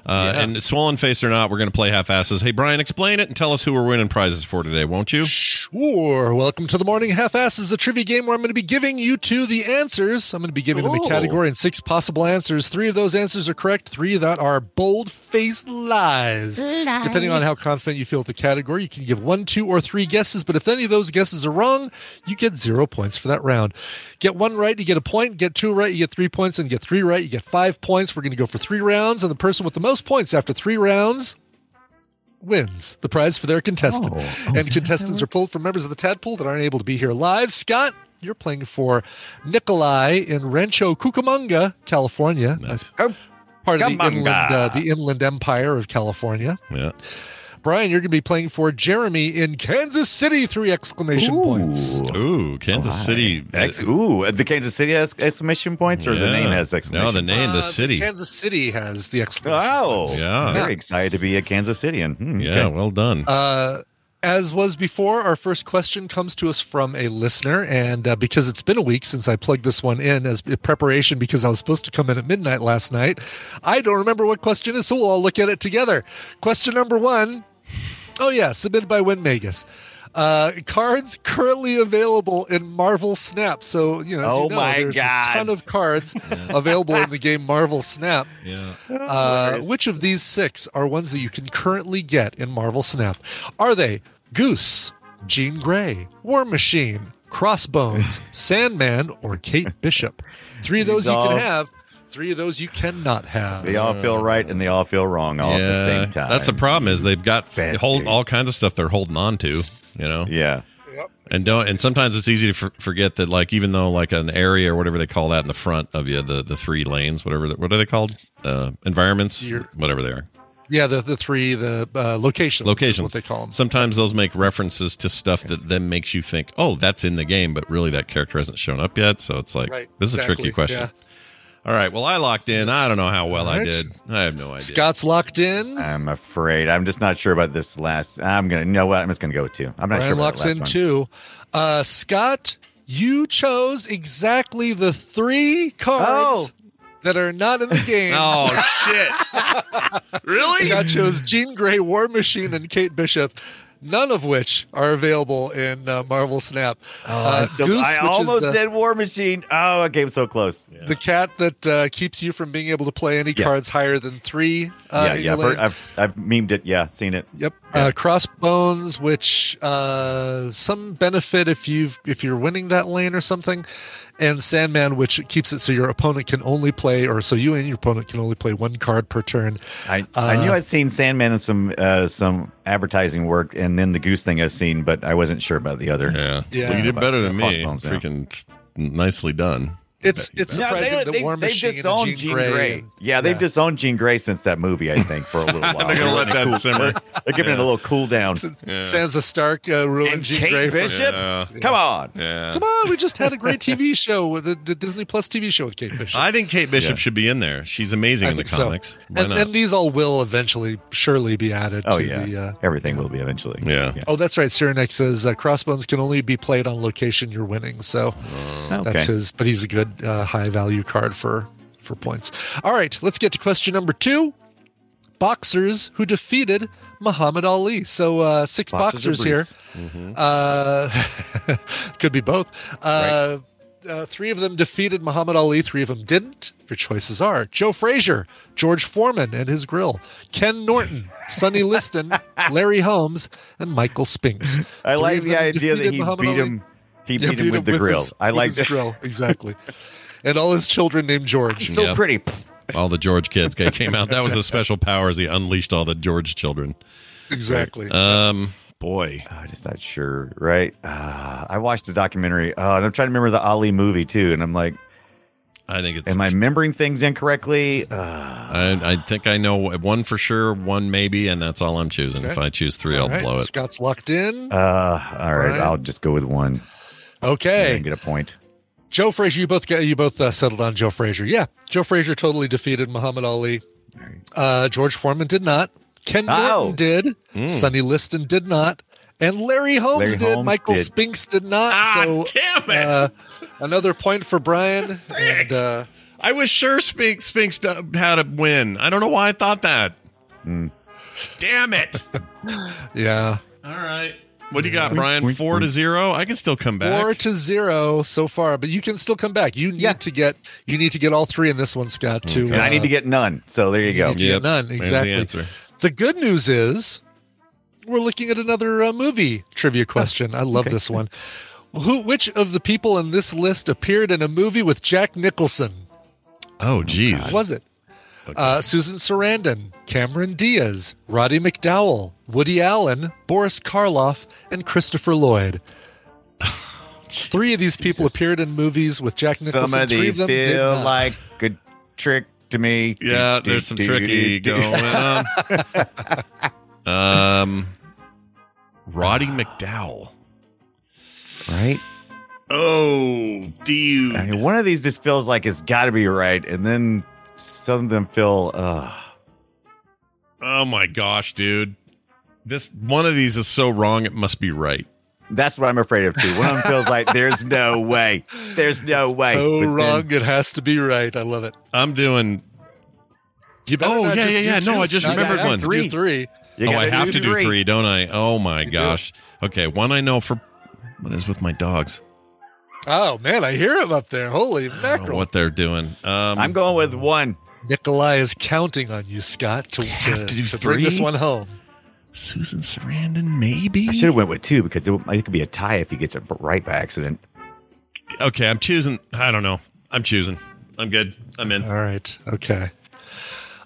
Uh, Yeah. And swollen face or not, we're going to play half asses. Hey, Brian, explain it and tell us who we're winning prizes for today, won't you? Sure. Welcome to the morning half asses, a trivia game where I'm going to be giving you two the answers. I'm going to be giving them a category and six possible answers. Three of those answers are correct. Three that are bold faced lies. Depending on how confident you feel with the category, you can give one, two, or three guesses. But if any of those guesses are wrong, you get zero points for that round. Get one right, you get a point. Get two right, you get three points. And get three right, you get five points. We're going to go for three rounds. And the person with the most points after three rounds wins the prize for their contestant. and contestants are pulled from members of the tadpole that aren't able to be here live. Scott, you're playing for Nikolai in Rancho Cucamonga, California. Nice. Part of the inland, uh, the inland empire of California. Yeah. Brian, you're going to be playing for Jeremy in Kansas City. Three exclamation points. Ooh, Kansas City. Ex- ooh, the Kansas City has exclamation points, or the name has exclamation. Points. No, the name, the Uh, city. Kansas City has the exclamation Oh, points. Yeah. Very excited to be a Kansas Cityan. Hmm, yeah, okay. well done. Uh, as was before, our first question comes to us from a listener, and uh, because it's been a week since I plugged this one in as preparation, because I was supposed to come in at midnight last night, I don't remember what question is, so we'll all look at it together. Question number one. Oh yeah, submitted by Win Magus. Uh, cards currently available in Marvel Snap. So you know, as Oh you know, my there's God. a ton of cards available in the game Marvel Snap. yeah. Uh, which of these six are ones that you can currently get in Marvel Snap? Are they Goose, Jean Grey, War Machine, Crossbones, Sandman, or Kate Bishop? Three of those you can have. Three of those you cannot have. They all feel right and they all feel wrong all at the same time. That's the problem is they've got Bastard. hold all kinds of stuff they're holding on to, you know. Yeah. And don't and sometimes it's easy to for, forget that like even though like an area or whatever they call that in the front of you the the three lanes whatever what are they called uh environments You're- whatever they are Yeah, the the three the uh, locations. is locations what they call them. sometimes those make references to stuff that then makes you think oh that's in the game but really that character hasn't shown up yet so it's like Right, this is a tricky question yeah. All right well i locked in i don't know how well i did i have no idea Scott's locked in. I'm afraid. I'm just not sure about this last. I'm gonna. You know what? I'm just gonna go with two. I'm not Brian sure. About locks last in one. two. Uh, Scott, you chose exactly the three cards Oh. that are not in the game. oh shit really Scott chose Jean Grey, War Machine, and Kate Bishop. None of which are available in uh, Marvel Snap. uh, So Goose, I which is almost the, said War Machine. Oh, I came so close. Yeah, the cat that uh, keeps you from being able to play any Yeah. cards higher than three. Uh, yeah. yeah I've. I've I've memed it. Yeah, seen it. Yep. Uh, crossbones, which uh, some benefit if you've if you're winning that lane or something, and Sandman, which keeps it so your opponent can only play, or so you and your opponent can only play one card per turn. I, I knew Uh, I'd seen Sandman in some uh, some advertising work, and then the Goose thing I've seen, but I wasn't sure about the other. yeah, Yeah. Well, you did better than me Crossbones, yeah. freaking nicely done It's it's No, surprising they, that they, War they've Machine and disowned Jean, Jean Grey. Grey. and- yeah, they've disowned Jean Grey since that movie. I think for a little while. They're gonna let that Cool- simmer. They're giving it a little cool down. Sansa Stark uh, ruined And Jean Kate Grey. For, Bishop. Yeah. Come on. yeah Come on, we just had a great TV show with the, the Disney Plus TV show with Kate Bishop. i think kate bishop Yeah. should be in there she's amazing I in the think so. comics and, and these all will eventually, surely be added. Oh to yeah, The, uh, everything will be eventually. Yeah. Oh, that's right. Cyrenex says uh, crossbones can only be played on location you're winning. So that's his. But he's a good uh, high value card for for points. All right, let's get to question number two. Boxers who defeated Muhammad Ali. So uh, six Boxers boxers here. Uh, could be both. Uh, uh, three of them defeated Muhammad Ali. Three of them didn't. Your choices are Joe Frazier, George Foreman and his grill, Ken Norton, Sonny Liston, Larry Holmes, and Michael Spinks. I Three like the idea that he Muhammad beat Ali. him. He Yeah, beat him with the grill. his- I with like the grill exactly, and all his children named George. So Yeah. pretty. all the george kids came out that was a special power as he unleashed all the george children Exactly. um boy I'm just not sure. Right? Uh, I watched the documentary. Uh, and I'm trying to remember the Ali movie too, and I'm like, i think it's am I remembering things incorrectly? Uh, I, I think I know one for sure, one maybe, and that's all I'm choosing. If I choose three, I'll All right, blow it. Scott's locked in. uh, all right, Brian? I'll just go with one Okay. and get a point. Joe Frazier, you both got you both uh, settled on Joe Frazier. Yeah, Joe Frazier totally defeated Muhammad Ali. Uh, George Foreman did not. Ken Oh. Norton did. Sonny Liston did not. And Larry Holmes Larry did. Holmes Michael did. Spinks did not. Ah, so damn it. Uh, another point for Brian. And uh, I was sure Spinks, Spinks had a win. I don't know why I thought that. Damn it! yeah, all right, what do you got, Brian? Four to zero. I can still come back. four to zero so far, but you can still come back. You need Yeah. to get you need to get all three in this one, Scott. To And I need uh, to get none. So there you go. need to get none. Exactly. the answer. The good news is we're looking at another uh, movie trivia question. I love this one. Who, which of the people in this list appeared in a movie with Jack Nicholson? Oh, geez. Was it uh, Susan Sarandon, Cameron Diaz, Roddy McDowall, Woody Allen, Boris Karloff, and Christopher Lloyd? Three of these people appeared in movies with Jack Nicholson. Some of Three these them did feel not. like a trick to me. Yeah, Do, there's do, some do, tricky do, do. going on. um, Roddy McDowall. Right? Oh, dude. I mean, one of these just feels like it's got to be right, and then some of them feel. Uh, Oh my gosh, dude. This one of these is so wrong. It must be right. that's what I'm afraid of too. One of them feels like there's no way, there's no way. so But then- wrong. It has to be right. I love it. I'm doing. You better Oh, yeah, just yeah, yeah. No, I just remembered You one. to do three. You oh, I have to do three. don't I? Oh my do. gosh. Okay, one I know for what is with my dogs. Oh man, I hear him up there. Holy I don't know mackerel! what they're doing. Um, I'm going with one. Nikolai is counting on you, Scott, to, have to do bring this one home. Susan Sarandon, maybe. I should have went with two because it, it could be a tie if he gets it right by accident. Okay, I'm choosing. I don't know. I'm choosing. I'm good. I'm in. All right. Okay.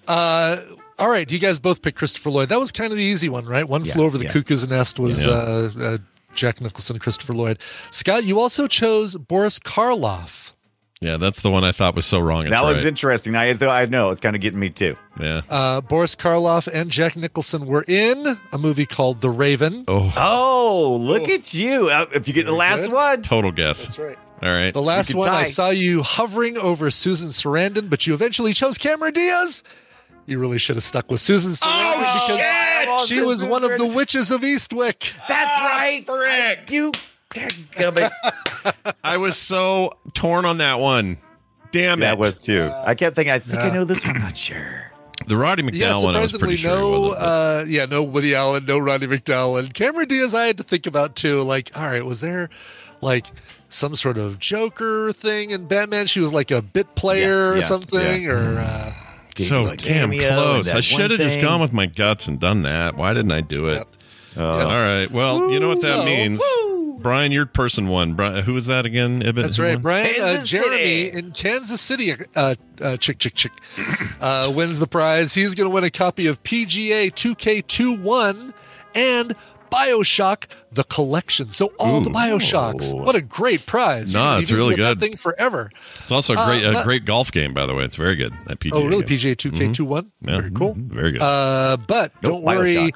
Uh, all right. You guys both picked Christopher Lloyd. That was kind of the easy one, right? One Yeah, flew over the yeah. cuckoo's nest was Yeah. uh, uh, Jack Nicholson, Christopher Lloyd. Scott, you also chose Boris Karloff. Yeah, that's the one I thought was so wrong. It's that was right. interesting. I I know it's kind of getting me too. Yeah. Uh, Boris Karloff and Jack Nicholson were in a movie called The Raven. Oh, Oh, look at you! Uh, if you get the last good. one, total guess. That's right. All right. The last could one, I saw you hovering over Susan Sarandon, but you eventually chose Cameron Diaz. You really should have stuck with Susan Sarandon because she was one of the witches of Eastwick. That's right. Frick. You. Dadgummit. I was so torn on that one. Damn it. that was too. I kept thinking. I think I know this one. I'm not sure. the Roddy McDowall Yeah, one. I was pretty surprisingly, sure. he no, wasn't, but- uh, yeah, no Woody Allen, no Roddy McDowall, and Cameron Diaz. I had to think about too. Like, all right, was there like some sort of Joker thing in Batman? She was like a bit player Yeah, or yeah, something, yeah. or uh, so do damn cameo close. that I one should have just thing. gone with my guts and done that. Why didn't I do it? Yep. Oh. All right. Well, you know what that So, means. Brian, your person won. Brian, who was that again? Ibbott, That's right. won? Brian uh, Kansas Jeremy City. in Kansas City, uh, uh, chick, chick, chick, uh, wins the prize. He's going to win a copy of PGA 2K21 and Bioshock the collection. So all the Bioshocks. What a great prize! No, You're it's really good. That thing forever. It's also a great, Uh, a great golf game, by the way. It's very good. That PGA. Oh, really? game. PGA 2K21. Yeah. Very cool. Very good. Uh, but Nope, don't worry, Bioshock.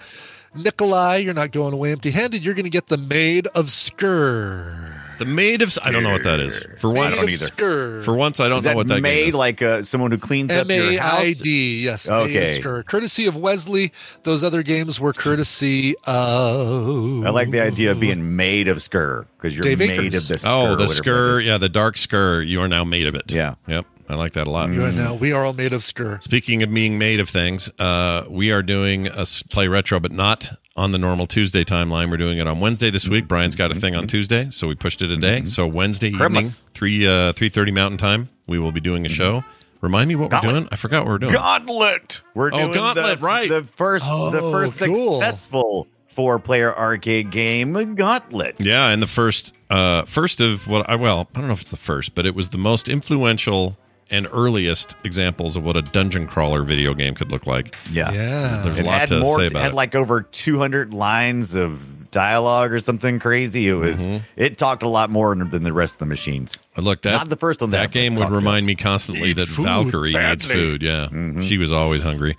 Nikolai, you're not going away empty-handed. You're going to get the Maid of Sker. the maid of. I don't know what that is. For once, Maid of Sker. For once, I don't Is know that what that game made is. like uh, someone who cleans up M your A house? I D. Yes. Maid of Okay. Sker. Courtesy of Wesley. Those other games were courtesy of. I like the idea of being made of sker because you're Dave made Akers. of the oh, the whatever that skir. Yeah, the dark skir. You are now made of it. Yeah. Yep. I like that a lot. You are now. We are all made of Sker. Speaking of being made of things, uh, we are doing a s- play retro, but not on the normal Tuesday timeline. We're doing it on Wednesday this week. Brian's got a thing on Tuesday, so we pushed it a day. So Wednesday evening, Christmas. three uh, three thirty Mountain Time, we will be doing a show. Remind me what we're Gauntlet. doing. I forgot what we're doing. Gauntlet. We're Oh, doing Gauntlet, the, right. The first, the Oh, first cool. successful four-player arcade game, Gauntlet. Yeah, and the first uh, first of what I well, I don't know if it's the first, but it was the most influential and earliest examples of what a dungeon crawler video game could look like. Yeah, Yeah. There's a lot to more. say It about had it. like over 200 lines of dialogue or something crazy. It was. Mm-hmm. It talked a lot more than the rest of the machines. Look, that Not the first one That that game would talked remind me constantly Need that food Valkyrie needs badly. food. Yeah, Mm-hmm. she was always hungry.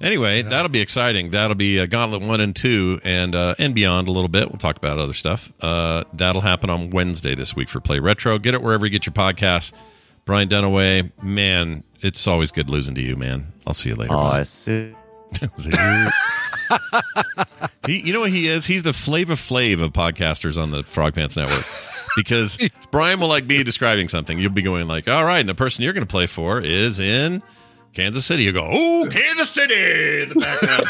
Anyway, that'll be exciting. That'll be uh, Gauntlet one and two, and uh, and beyond a little bit. We'll talk about other stuff. Uh, that'll happen on Wednesday this week for Play Retro. Get it wherever you get your podcasts. Brian Dunaway, man, it's always good losing to you, man. I'll see you later. Oh. I see. he, you know what he is? He's the Flavor Flav of podcasters on the Frog Pants Network. Because Brian will like be describing something. You'll be going like, "All right," and the person you're going to play for is in Kansas City. You go, "Oh, Kansas City!" in the background.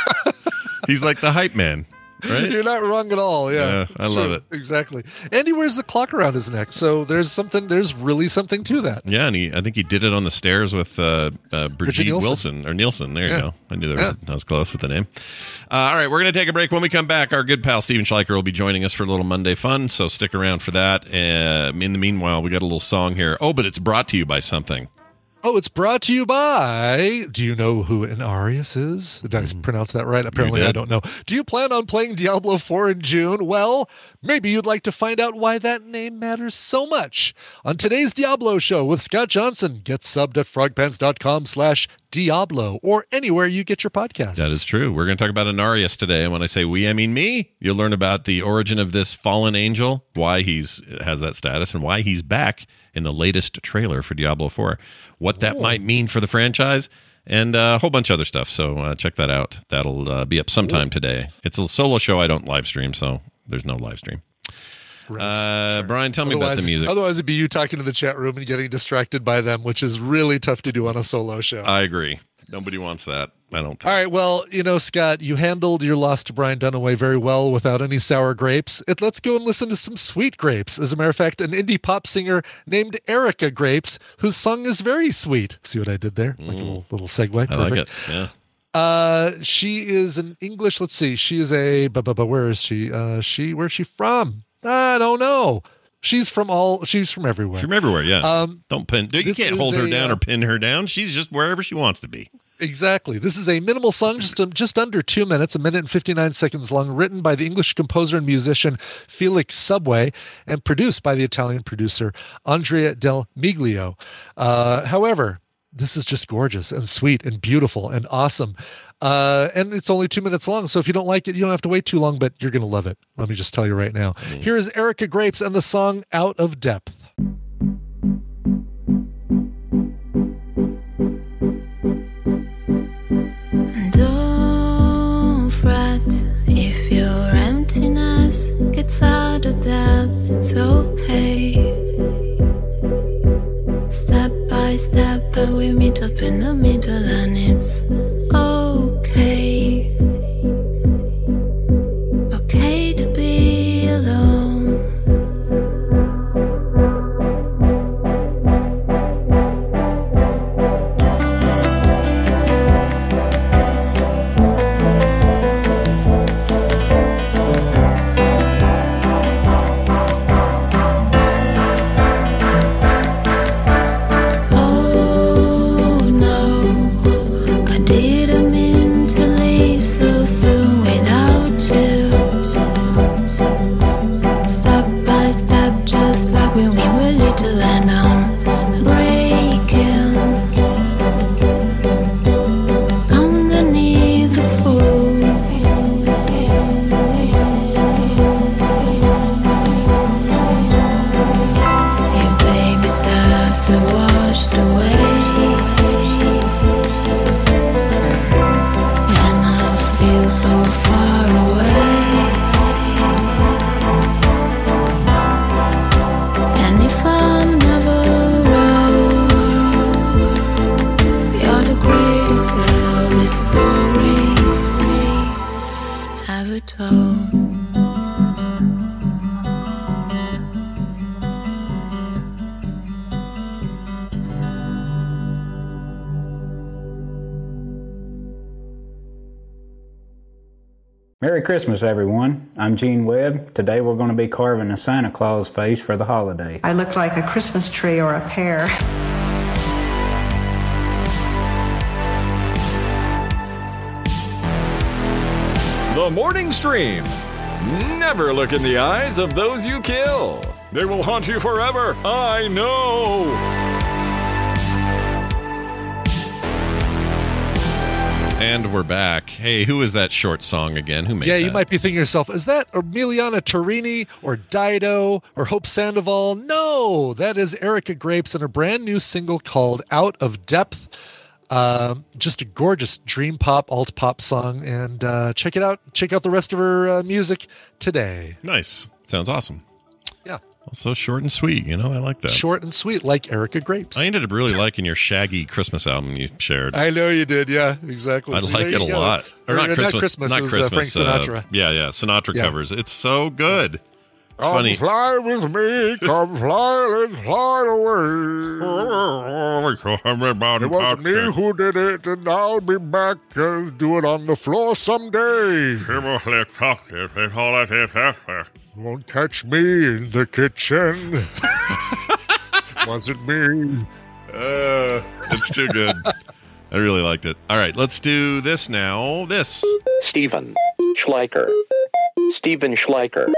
He's like the hype man, right? You're not wrong at all. Yeah, Yeah, I love true. it. Exactly. And he wears the clock around his neck, so there's something. There's really something to that. Yeah, and he, I think he did it on the stairs with uh, uh, Brigitte Nielsen. Wilson or Nielsen. There you go. I knew there was, Yeah. I was close with the name. Uh, all right, we're going to take a break. When we come back, our good pal Stephen Schleicher will be joining us for a little Monday fun. So stick around for that. Uh, in the meanwhile, we got a little song here. Oh, but it's brought to you by something. Oh, it's brought to you by. Do you know who Inarius is? Did I hmm. pronounce that right? Apparently. I don't know. Do you plan on playing Diablo 4 in June? Well, maybe you'd like to find out why that name matters so much. On today's Diablo show with Scott Johnson, get subbed at frogpants.com slash Diablo or anywhere you get your podcasts. That is true. We're going to talk about Inarius today, and when I say we, I mean me. You'll learn about the origin of this fallen angel, why he's has that status, and why he's back in the latest trailer for Diablo 4. What that might mean for the franchise, and uh, a whole bunch of other stuff. So uh, check that out. That'll uh, be up sometime today. It's a solo show. I don't live stream, so there's no live stream. Uh, Brian, tell me about the Otherwise- music. Otherwise, it'd be you talking to the chat room and getting distracted by them, which is really tough to do on a solo show. I agree. Nobody wants that. I don't. Think. All right. Well, you know, Scott, you handled your loss to Brian Dunaway very well without any sour grapes. It, let's go and listen to some sweet grapes. As a matter of fact, an indie pop singer named Erica Grapes, whose song is very sweet. See what I did there? Like a little, little segue. Mm. I like Perfect. it. Yeah. Uh, she is an English. Let's see. She is a. But, but, but where is she? Uh, she. Where's she from? I don't know. She's from all. She's from everywhere. From everywhere, yeah. Um, Don't pin. You can't hold her a, down uh, or pin her down. She's just wherever she wants to be. Exactly. This is a minimal song, just just under two minutes, a minute and fifty nine seconds long, written by the English composer and musician Felix Subway, and produced by the Italian producer Andrea Del Miglio. Uh, however, this is just gorgeous and sweet and beautiful and awesome. Uh, and it's only two minutes long, so if you don't like it, you don't have to wait too long. But you're gonna love it. Let me just tell you right now. Here is Erica Grapes and the song "Out of Depth." Don't fret if your emptiness gets out of depth, it's okay. In the middle, Christmas, everyone. I'm Gene Webb. Today we're going to be carving a Santa Claus face for the holiday. I look like a Christmas tree or a pear. The Morning Stream. Never look in the eyes of those you kill. They will haunt you forever. I know. And we're back. Hey, who is that short song again? Who made Yeah, that? you might be thinking to yourself, is that Emiliana Torrini or Dido or Hope Sandoval? No, that is Erica Grapes and a brand new single called Out of Depth. Um, just a gorgeous dream pop, alt pop song. And uh, check it out. Check out the rest of her uh, music today. Nice. Sounds awesome. Yeah. Also short and sweet. You know, I like that. Short and sweet, like Erica Grapes. I ended up really liking your Shaggy Christmas album you shared. I know you did. Yeah, exactly. I So like it a go. lot. It's- Or not or Christmas. Not Christmas. it was, Uh, Frank Sinatra. yeah, yeah. Sinatra Yeah. covers. It's so good. It's Come funny. fly with me, come fly, let's fly away. It wasn't me who did it, and I'll be back and do it on the floor someday. Won't catch me in the kitchen. wasn't me. Uh, it's too good. I really liked it. All right, let's do this now. This. Stephen Schleicher. Stephen Schleicher.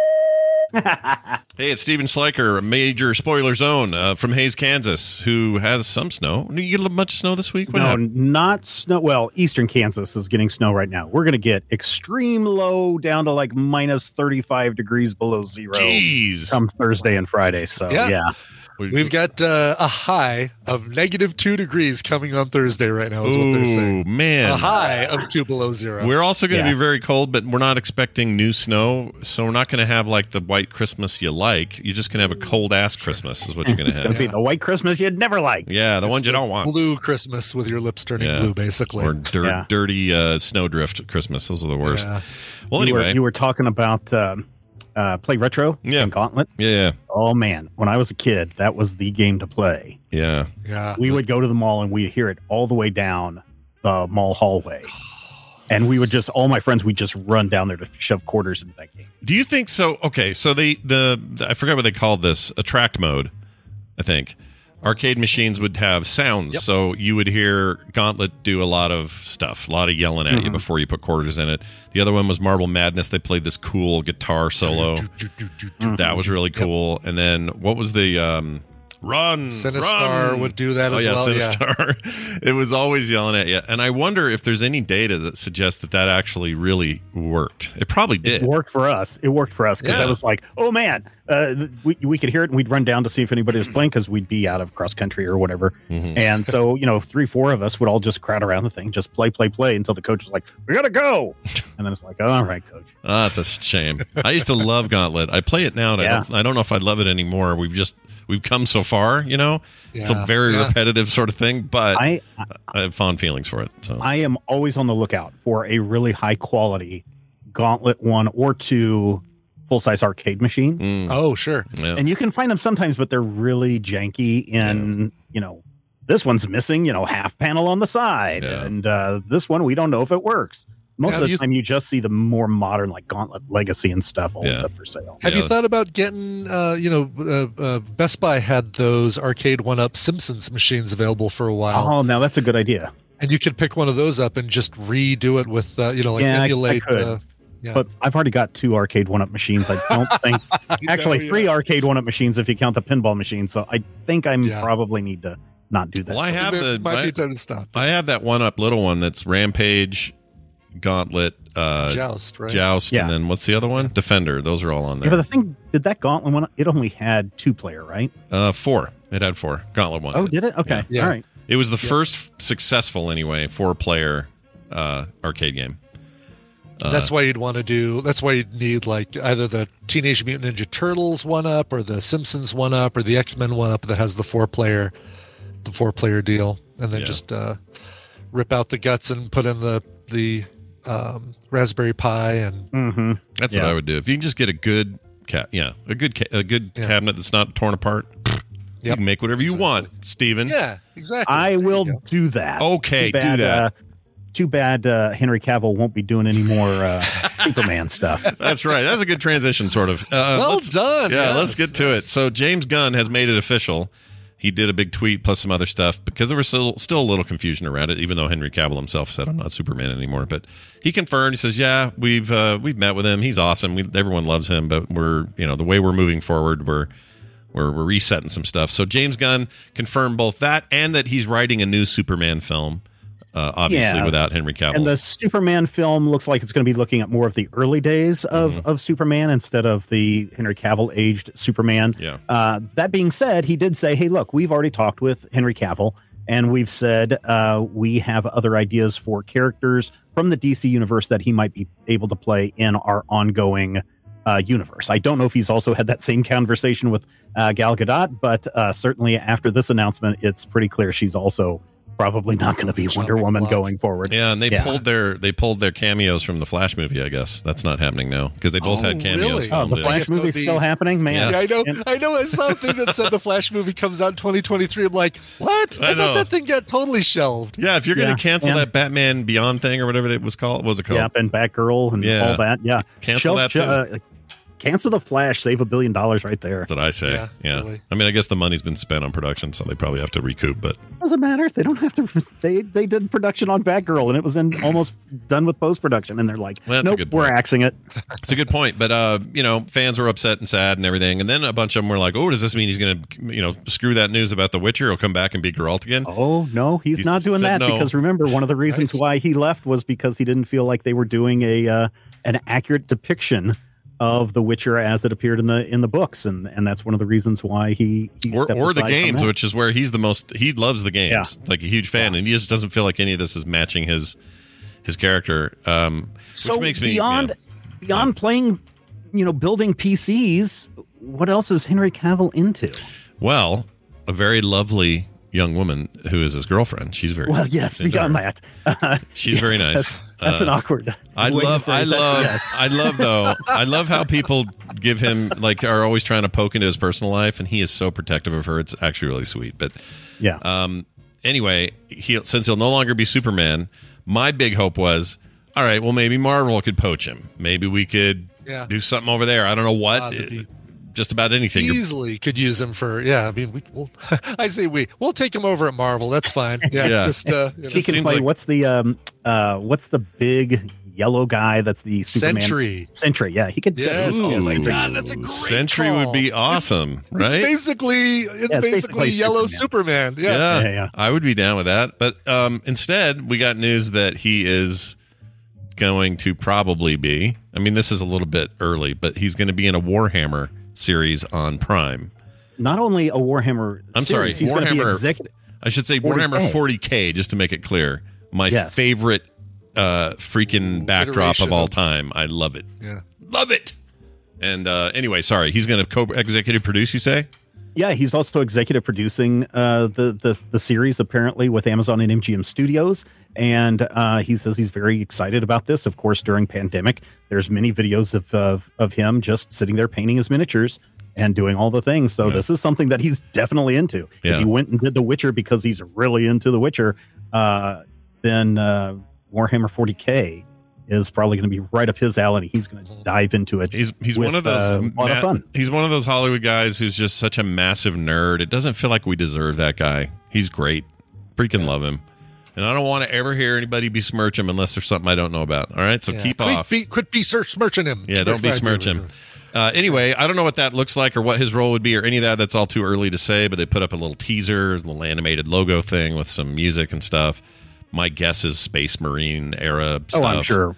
Hey, it's Stephen Schleicher, a major spoiler zone uh, from Hays, Kansas, who has some snow. You get a little much snow this week? What no, happened? not snow. Well, eastern Kansas is getting snow right now. We're going to get extreme low down to like minus 35 degrees below zero Jeez. come Thursday and Friday. So, Yeah. yeah. We've got uh, a high of negative two degrees coming on Thursday right now, is what they're saying. Ooh, man. A high of two below zero. We're also going to Yeah. be very cold, but we're not expecting new snow. So we're not going to have like the white Christmas you like. You're just going to have a cold ass Christmas, is what you're going to have. It's to going have. to be the white Christmas you'd never like. Yeah, the ones you don't want. blue Christmas with your lips turning Yeah. blue, basically. Or dir- Yeah. dirty uh, snowdrift Christmas. Those are the worst. Yeah. Well, you, anyway. were, you were talking about um, uh, Play Retro Yeah. and Gauntlet. yeah, yeah, Oh, man. When I was a kid, that was the game to play. yeah. Yeah. We would go to the mall and we'd hear it all the way down the mall hallway. And we would just, all my friends, we'd just run down there to shove quarters into that game. Do you think so? Okay, so they the, the I forgot what they called this attract mode. I think arcade machines would have sounds. So you would hear Gauntlet do a lot of stuff, a lot of yelling at you Mhm. before you put quarters in it. The other one was Marble Madness. They played this cool guitar solo. That was really cool. And then what was the um Run, Sinistar run. would do that oh, as yeah, well, yeah. Sinistar. it was always yelling at you, and I wonder if there's any data that suggests that that actually really worked. It probably did. It worked for us. It worked for us because Yeah. I was like, "Oh man!" Uh, we we could hear it, and we'd run down to see if anybody was playing because we'd be out of cross country or whatever. Mm-hmm. And so, you know, three, four of us would all just crowd around the thing, just play, play, play until the coach was like, "We gotta go," and then it's like, "All right, coach." Ah, that's a shame. I used to love Gauntlet. I play it now, and I, don't, I don't know if I love it anymore. We've just we've come so far, you know. It's a very Yeah. repetitive sort of thing, but I- I have fond feelings for it. So I am always on the lookout for a really high quality Gauntlet one or two full size arcade machine. Oh, sure. And you can find them sometimes, but they're really janky. In you know, this one's missing, you know, half panel on the side, and uh, this one we don't know if it works. Most Have of the you- time, you just see the more modern, like Gauntlet Legacy and stuff, all Yeah. up for sale. Have you thought about getting, uh, you know, uh, uh, Best Buy had those arcade one up Simpsons machines available for a while. Oh, now that's a good idea. And you could pick one of those up and just redo it with, uh, you know, like yeah, I- emulate. I, could. uh, yeah. But I've already got two arcade one up machines. I don't think actually yeah. three arcade one up machines if you count the pinball machine. So I think I Yeah. probably need to not do that. Well, I have the might I, be time to stop. I have that one up little one that's Rampage, Gauntlet, uh, Joust, right? Joust, Yeah. and then what's the other one? Defender. Those are all on there. Yeah, there. but the thing did that Gauntlet one? It only had two player, right? uh, four. It had four. Gauntlet one. Oh, did it? Okay, Yeah. all right. It was the first successful, anyway, four player uh, arcade game. Uh, that's why you'd want to do. That's why you'd need like either the Teenage Mutant Ninja Turtles one up, or the Simpsons one up, or the X Men one up that has the four player, the four player deal, and then Yeah. just uh, rip out the guts and put in the the um, Raspberry Pi and Mm-hmm. That's Yeah. what I would do. If you can just get a good cat, yeah, a good ca- a good Yeah. cabinet that's not torn apart. You can make whatever you want, Stephen. yeah, exactly. I There will do that. Okay, Too bad, do that. Uh, too bad uh, Henry Cavill won't be doing any more uh, Superman stuff. That's right. That's a good transition, sort of. Uh, Well let's- done. Yeah, Yes, let's get to it. So James Gunn has made it official. He did a big tweet plus some other stuff because there was still, still a little confusion around it, even though Henry Cavill himself said I'm not Superman anymore. But he confirmed. He says, "Yeah, we've uh, we've met with him. He's awesome. We, everyone loves him. But we're you know the way we're moving forward, we're we're we're resetting some stuff." So James Gunn confirmed both that and that he's writing a new Superman film. Uh, obviously, Yeah. without Henry Cavill. And the Superman film looks like it's going to be looking at more of the early days of, Mm-hmm. of Superman instead of the Henry Cavill aged Superman. Yeah. Uh, that being said, he did say, hey, look, we've already talked with Henry Cavill and we've said uh, we have other ideas for characters from the DC universe that he might be able to play in our ongoing uh, universe. I don't know if he's also had that same conversation with uh, Gal Gadot, but uh, certainly after this announcement, it's pretty clear she's also probably not going to be Wonder Woman going forward. Yeah, and they Yeah. pulled their they pulled their cameos from the Flash movie. I guess that's not happening now because they both Oh, had cameos. really? Oh, filmed the. Flash guess that'll movie's be- still happening, man. Yeah, I know. I know. I saw a thing that said the Flash movie comes out in 2023. I'm like, what? I I, thought that thing got totally shelved. Yeah, if you're going Yeah, to cancel and- that Batman Beyond thing or whatever it was called, what was it called? Yep, and Batgirl and Yeah. all that. Yeah, Cancel that too. uh, cancel the Flash. Save a billion dollars right there. That's what I say. Yeah, Yeah, really. I mean, I guess the money's been spent on production, so they probably have to recoup. But Doesn't matter. They don't have to. They they did production on Batgirl, and it was in almost done with post production, and they're like, Well, that's a nope, good we're point. axing it. it's a good point. But uh, you know, fans were upset and sad and everything, and then a bunch of them were like, "Oh, does this mean he's going to, you know, screw that news about The Witcher? He'll come back and be Geralt again?" Oh no, he's He not doing that no. because remember, one of the reasons Right. why he left was because he didn't feel like they were doing a uh, an accurate depiction of The Witcher as it appeared in the in the books, and and that's one of the reasons why he, he or, or the games, which is where he's the most. He loves the games, like a huge fan, and he just doesn't feel like any of this is matching his his character. Um, so which makes me beyond yeah. beyond playing, you know, building PCs. What else is Henry Cavill into? Well, a very lovely young woman who is his girlfriend. She's very Well, yes, into beyond her. that, She's Yes, very nice. That's, that's an Uh, awkward. I love, I love, Yes. I love though. I love how people give him like are always trying to poke into his personal life, and he is so protective of her. It's actually really sweet. But Yeah. um, anyway, he since he'll no longer be Superman, my big hope was, all right, well maybe Marvel could poach him. Maybe we could Yeah. do something over there. I don't know what. That'd be- just about anything. You're- Easily could use him for yeah. I mean, we, we'll, I say we we'll take him over at Marvel. That's fine. Yeah, Yeah. just uh, you know. he can play. what's the um uh what's the big yellow guy? That's the Superman Sentry. Sentry. Yeah, he could. Yes. Ooh. Oh my God, that's a great Sentry call. would be awesome, It's right? basically it's, it's basically, basically yellow Superman. Superman. Yeah. yeah, Yeah, yeah. I would be down with that. But um, instead, we got news that he is going to probably be. I mean, this is a little bit early, but he's going to be in a Warhammer series on Prime. Not only a Warhammer. I'm sorry, he's going to be Warhammer- executive. I should say 40K. Warhammer 40K, just to make it clear. My Yes. favorite uh, freaking backdrop of all time. I love it. Yeah. Love it. And uh, anyway, sorry, he's going to co-executive produce. You say? Yeah, he's also executive producing uh, the, the the series apparently with Amazon and MGM Studios, and uh, he says he's very excited about this. Of course, during pandemic, there's many videos of of, of him just sitting there painting his miniatures and doing all the things. So this is something that he's definitely into. Yeah. If he went and did The Witcher because he's really into The Witcher, uh, then uh, Warhammer 40k is probably going to be right up his alley. He's going to dive into it. He's he's with, one of those uh, a lot of fun. He's one of those Hollywood guys who's just such a massive nerd. It doesn't feel like we deserve that guy. He's great. Freaking love him. And I don't want to ever hear anybody besmirch him unless there's something I don't know about. All right, so Yeah. keep quit off. Be, quit be search smirching him. Yeah, don't be smirch him. Uh, anyway, I don't know what that looks like or what his role would be or any of that. That's all too early to say. But they put up a little teaser, a little animated logo thing with some music and stuff. My guess is Space Marine era stuff. Oh, I'm sure.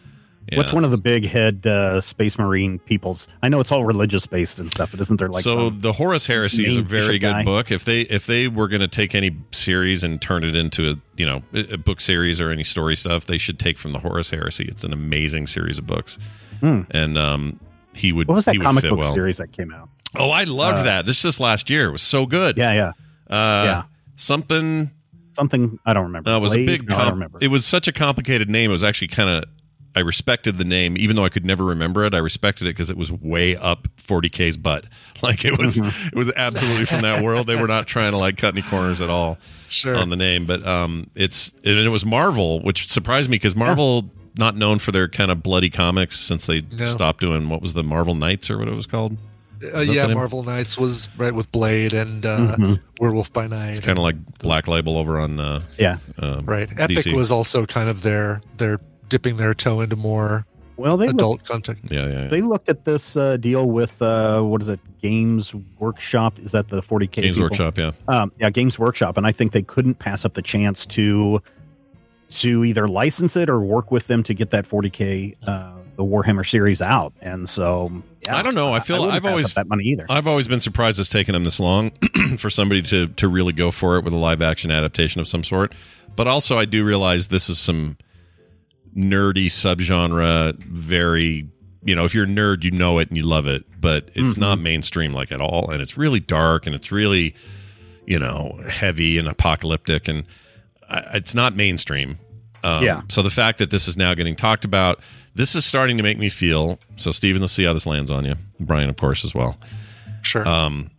What's one of the big head uh, space marine peoples? I know it's all religious based and stuff, but isn't there like so the Horus Heresy is a very good guy? book. If they if they were going to take any series and turn it into a you know a book series or any story stuff, they should take from the Horus Heresy. It's an amazing series of books, Hmm. and um, he would what was that comic book well. series that came out? Oh, I loved Uh, that. This this last year It was so good. Yeah, yeah, Uh, Yeah. Something. Something I don't remember. Uh, it was a Blade? big. No, I don't remember. it was such a complicated name. It was actually kind of. I respected the name, even though I could never remember it. I respected it because it was way up 40k's butt. Like it was, Mm-hmm. it was absolutely from that world. They were not trying to like cut any corners at all Sure. on the name. But um, it's and it was Marvel, which surprised me because Marvel not known for their kind of bloody comics since they No. stopped doing what was the Marvel Knights or what it was called. Uh, yeah. Marvel Knights was right with Blade and uh, Mhm. Werewolf by Night. It's kind of like Black Label over on uh, yeah. um, right. Epic DC. was also kind of their their dipping their toe into more Well, they adult looked, content. yeah, yeah, yeah. they looked at this uh, deal with uh, what is it? Games Workshop. Is that the 40k? Games people? Workshop. Yeah. Um, yeah, Games Workshop, and I think they couldn't pass up the chance to to either license it or work with them to get that 40k uh, the Warhammer series out. And so, yeah, I don't know. I feel wouldn't I've always that money either. I've always been surprised it's taken them this long for somebody to to really go for it with a live action adaptation of some sort. But also, I do realize this is some nerdy subgenre. Very, you know, if you're a nerd, you know it and you love it. But it's Mm-hmm. not mainstream like at all, and it's really dark and it's really, you know, heavy and apocalyptic, and uh, it's not mainstream. Um, Yeah. So the fact that this is now getting talked about, this is starting to make me feel. So Stephen, let's see how this lands on you. Brian, of course, as well. Sure. Um,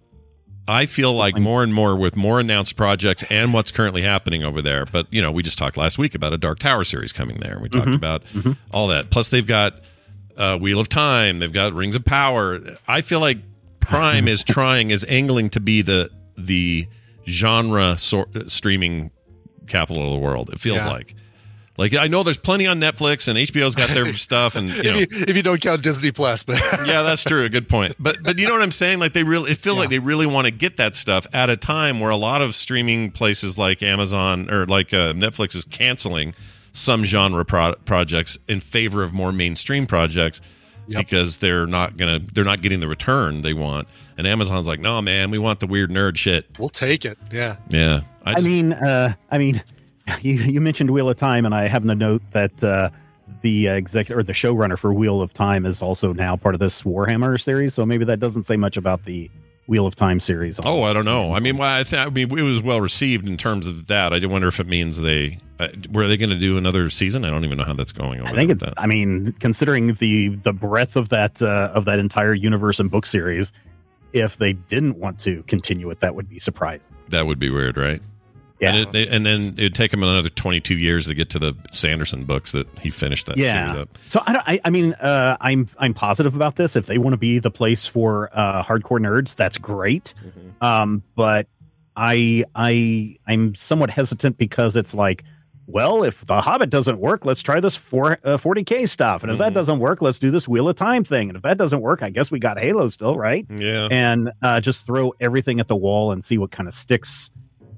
I feel like more and more with more announced projects and what's currently happening over there. But you know, we just talked last week about a Dark Tower series coming there. We talked Mhm. about all that. Plus, they've got uh, Wheel of Time. They've got Rings of Power. I feel like Prime is trying, is angling to be the the genre sor- streaming capital of the world. It feels Yeah. like. Like I know there's plenty on Netflix and HBO's got their stuff and you know if, you, if you don't count Disney Plus, but yeah, that's true. A good point. But but you know what I'm saying? Like they really, it feels like they really want to get that stuff at a time where a lot of streaming places like Amazon or like uh, Netflix is canceling some genre pro- projects in favor of more mainstream projects because they're not gonna they're not getting the return they want. And Amazon's like, no, man, we want the weird nerd shit. we'll take it. Yeah. Yeah, I, just- mean, uh, I mean, you, you mentioned Wheel of Time, and I happen to note that uh, the executive or the showrunner for Wheel of Time is also now part of this Warhammer series. So maybe that doesn't say much about the Wheel of Time series. Oh, I don't know. I mean, well, I, th- I mean, it was well received in terms of that. I do wonder if it means they uh, were they going to do another season. I don't even know how that's going. Over I think that. I mean, considering the the breadth of that uh, of that entire universe and book series, if they didn't want to continue it, that would be surprising. that would be weird, right? And, it, they, and then it'd take him another 22 years to get to the Sanderson books that he finished that series yeah. up. So I don't. I, I mean, uh, I'm I'm positive about this. If they want to be the place for uh, hardcore nerds, that's great. Mm-hmm. Um, but I I I'm somewhat hesitant because it's like, well, if the Hobbit doesn't work, let's try this for uh, 40k stuff, and if Mm-hmm. that doesn't work, let's do this Wheel of Time thing, and if that doesn't work, I guess we got Halo still, right? Yeah. And uh, just throw everything at the wall and see what kind of sticks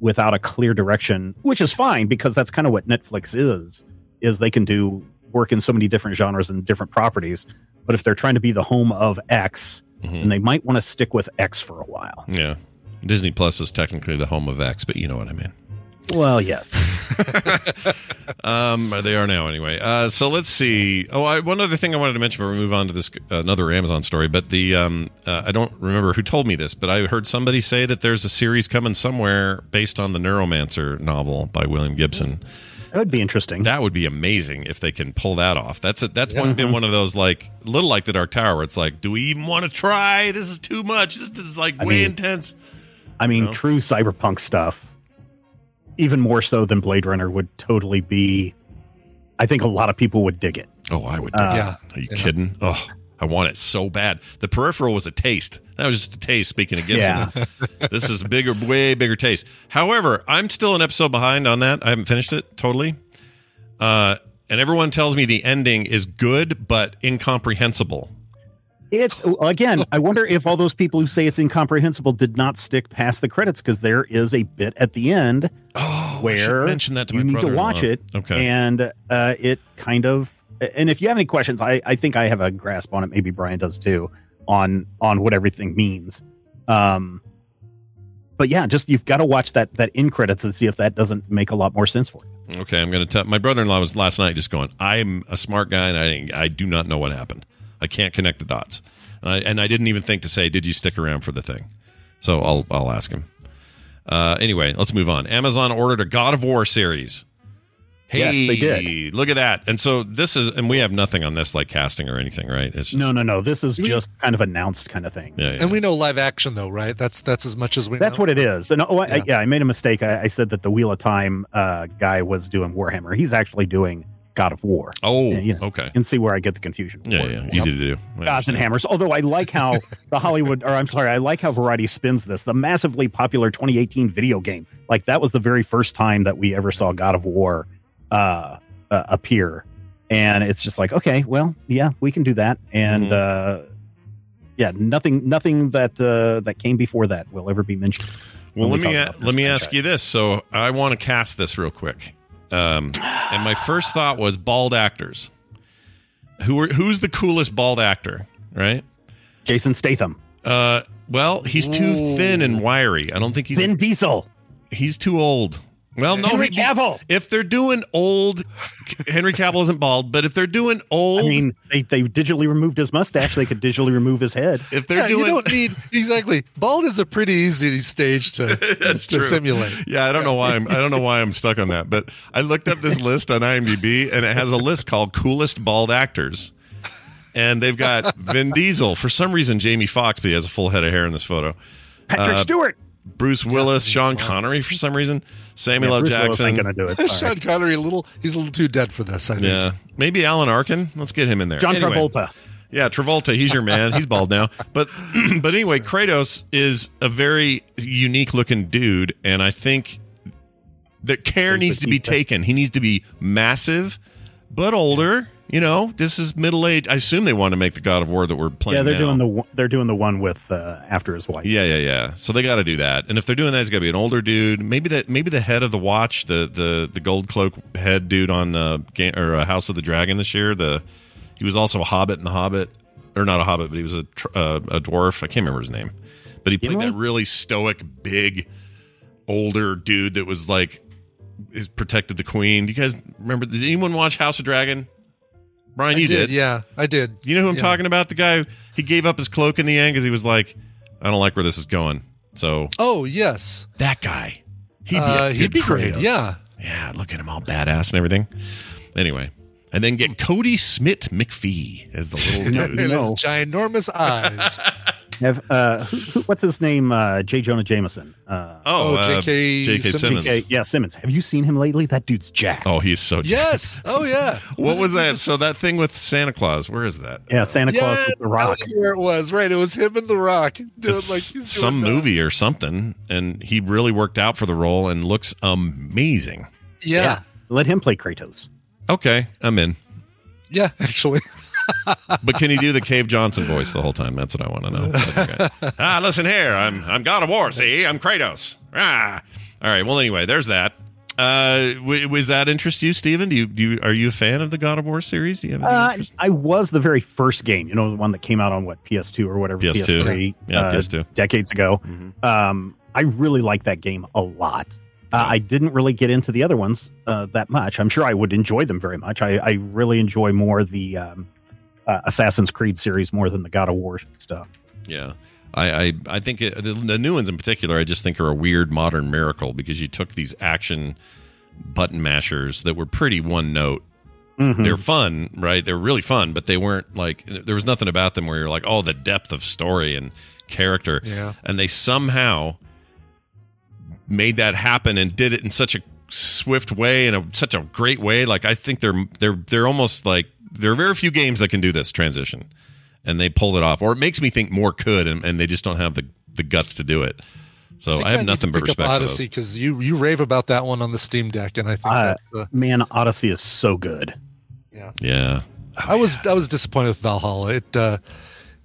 without a clear direction, which is fine because that's kind of what Netflix is. Is they can do work in so many different genres and different properties, but if they're trying to be the home of X, Mm-hmm. then they might want to stick with X for a while. Yeah. Disney Plus is technically the home of X, but you know what I mean. Well, yes. Um, they are now anyway. Uh, so let's see. Oh, I, one other thing I wanted to mention before we move on to this uh, another Amazon story. But the um, uh, I don't remember who told me this, but I heard somebody say that there's a series coming somewhere based on the Neuromancer novel by William Gibson. That would be interesting. That would be amazing if they can pull that off. That's a, that's one, been one of those like little like the Dark Tower. Where it's like, do we even want to try? This is too much. This is like I way mean- intense. I mean, No. true cyberpunk stuff, even more so than Blade Runner, would totally be. I think a lot of people would dig it. Oh, I would. Uh, dig it. Yeah. Are you Yeah. kidding? Oh, I want it so bad. The peripheral was a taste. That was just a taste. Speaking of Gibson, this is bigger, way bigger taste. However, I'm still an episode behind on that. I haven't finished it totally. Uh, and everyone tells me the ending is good but incomprehensible. It again. I wonder if all those people who say it's incomprehensible did not stick past the credits because there is a bit at the end where mention that you need to watch it. Okay. and uh, it kind of. And if you have any questions, I, I think I have a grasp on it. Maybe Brian does too on on what everything means. Um, but yeah, just you've got to watch that that in credits and see if that doesn't make a lot more sense for you. Okay, I'm going to tell. My brother-in-law was last night just going. I'm a smart guy, and I I do not know what happened. I can't connect the dots, and I, and I didn't even think to say, "Did you stick around for the thing?" So I'll I'll ask him. Uh, anyway, let's move on. Amazon ordered a God of War series. Hey, Yes, they did. Look at that. And so this is, and we have nothing on this like casting or anything, right? It's just, No, no, no. This is just kind of announced kind of thing. Yeah, yeah. And we know live action though, right? That's that's as much as we That's know. what it is. And oh, I, Yeah. I, yeah, I made a mistake. I, I said that the Wheel of Time uh, guy was doing Warhammer. He's actually doing God of War. Oh, Yeah, you know, okay. And see where I get the confusion. Yeah, yeah, easy know? to do. Gods and hammers. Although I like how the Hollywood, or I'm sorry, I like how Variety spins this. The massively popular 2018 video game, like that was the very first time that we ever saw God of War uh, uh, appear, and it's just like, okay, well, yeah, we can do that, and Mm-hmm. uh, yeah, nothing, nothing that uh, that came before that will ever be mentioned. Well, let me a- let me ask you this. So I want to cast this real quick. Um, and my first thought was bald actors. Who are who's the coolest bald actor? Right? Jason Statham. Uh, well, he's too thin and wiry. I don't think he's Vin Diesel. He's too old. Well, no, Henry he- Cavill. If they're doing old, Henry Cavill isn't bald, but if they're doing old, I mean, they they digitally removed his mustache. They could digitally remove his head. if they're Yeah, doing, you don't need exactly. Bald is a pretty easy stage to That's to true. simulate. Yeah, I don't know why I'm I don't know why I'm stuck on that, but I looked up this list on IMDb and it has a list called coolest bald actors. And they've got Vin Diesel. For some reason Jamie Foxx, but he has a full head of hair in this photo. Patrick Uh, Stewart. Bruce Willis, Sean Connery for some reason, Samuel Yeah, L. Bruce Willis Jackson. ain't gonna do it. Sorry. Sean Connery, a little, he's a little too dead for this. I think. Yeah, maybe Alan Arkin. Let's get him in there. John Anyway. Travolta. Yeah, Travolta, he's your man. He's bald now. But but anyway, Kratos is a very unique looking dude, and I think that care needs to be taken. He needs to be massive, but older. You know, this is middle age. I assume they want to make the God of War that we're playing. Yeah, they're now. doing the one- they're doing the one with uh, after his wife. Yeah, yeah, yeah. So they got to do that. And if they're doing that, it's got to be an older dude. Maybe that. Maybe the head of the watch, the the the gold cloak head dude on uh, Ga- or uh, House of the Dragon this year. The he was also a Hobbit in the Hobbit, or not a Hobbit, but he was a tr- uh, a dwarf. I can't remember his name, but he played Gimli? that really stoic, big, older dude that was like is protected the queen. Do you guys remember? Did anyone watch House of Dragon? Brian, you did, did. Yeah, I did. You know who I'm Yeah. talking about? The guy he gave up his cloak in the end because he was like, I don't like where this is going. So Oh yes, that guy, he'd be, Uh, he'd be great. Yeah. yeah. Look at him all badass and everything. Anyway, and then get Kodi Smit-McPhee as the little and dude. his ginormous eyes. Have uh, who, who, what's his name? Uh, J. Jonah Jameson. Uh, Oh, uh, J.K. J.K. Simmons. J.K. Yeah, Simmons. Have you seen him lately? That dude's Jack. Oh, he's so. Yes. Oh yeah. What was that? So that thing with Santa Claus, where is that? Yeah, Santa Claus Yeah, with the Rock. That was where it was. Right. It was him and the Rock doing It's like he's some doing, uh, movie or something, and he really worked out for the role and looks amazing. Yeah. Let him play Kratos. Okay, I'm in. Yeah. Actually. But can he do the Cave Johnson voice the whole time? That's what I want to know. Okay. ah, listen here. I'm I'm God of War. See, I'm Kratos. Ah. All right. Well, anyway, there's that. Uh, w- was that interest you, Stephen? Do you do you, are you a fan of the God of War series? Do you have any Uh, interest? I was the very first game, you know, the one that came out on what PS2 or whatever, PS2. PS3, Yeah, uh, PS2. decades ago. Um, I really like that game a lot. Uh, I didn't really get into the other ones uh, that much. I'm sure I would enjoy them very much. I, I really enjoy more the um, uh, Assassin's Creed series more than the God of War stuff. Yeah. I, I, I think it, the, the new ones in particular, I just think are a weird modern miracle because you took these action button mashers that were pretty one note. Mhm. They're fun, right? They're really fun, but they weren't like there was nothing about them where you're like, oh, the depth of story and character. Yeah. And they somehow made that happen and did it in such a swift way and a, such a great way. Like I think they're they're they're almost like there are very few games that can do this transition, and they pulled it off. Or it makes me think more could, and, and they just don't have the the guts to do it. So I, have need nothing to but up respect for. Odyssey because you you rave about that one on the Steam Deck, and I think Uh, that's, uh, man, Odyssey is so good. Yeah. yeah. I was I was disappointed with Valhalla. It uh,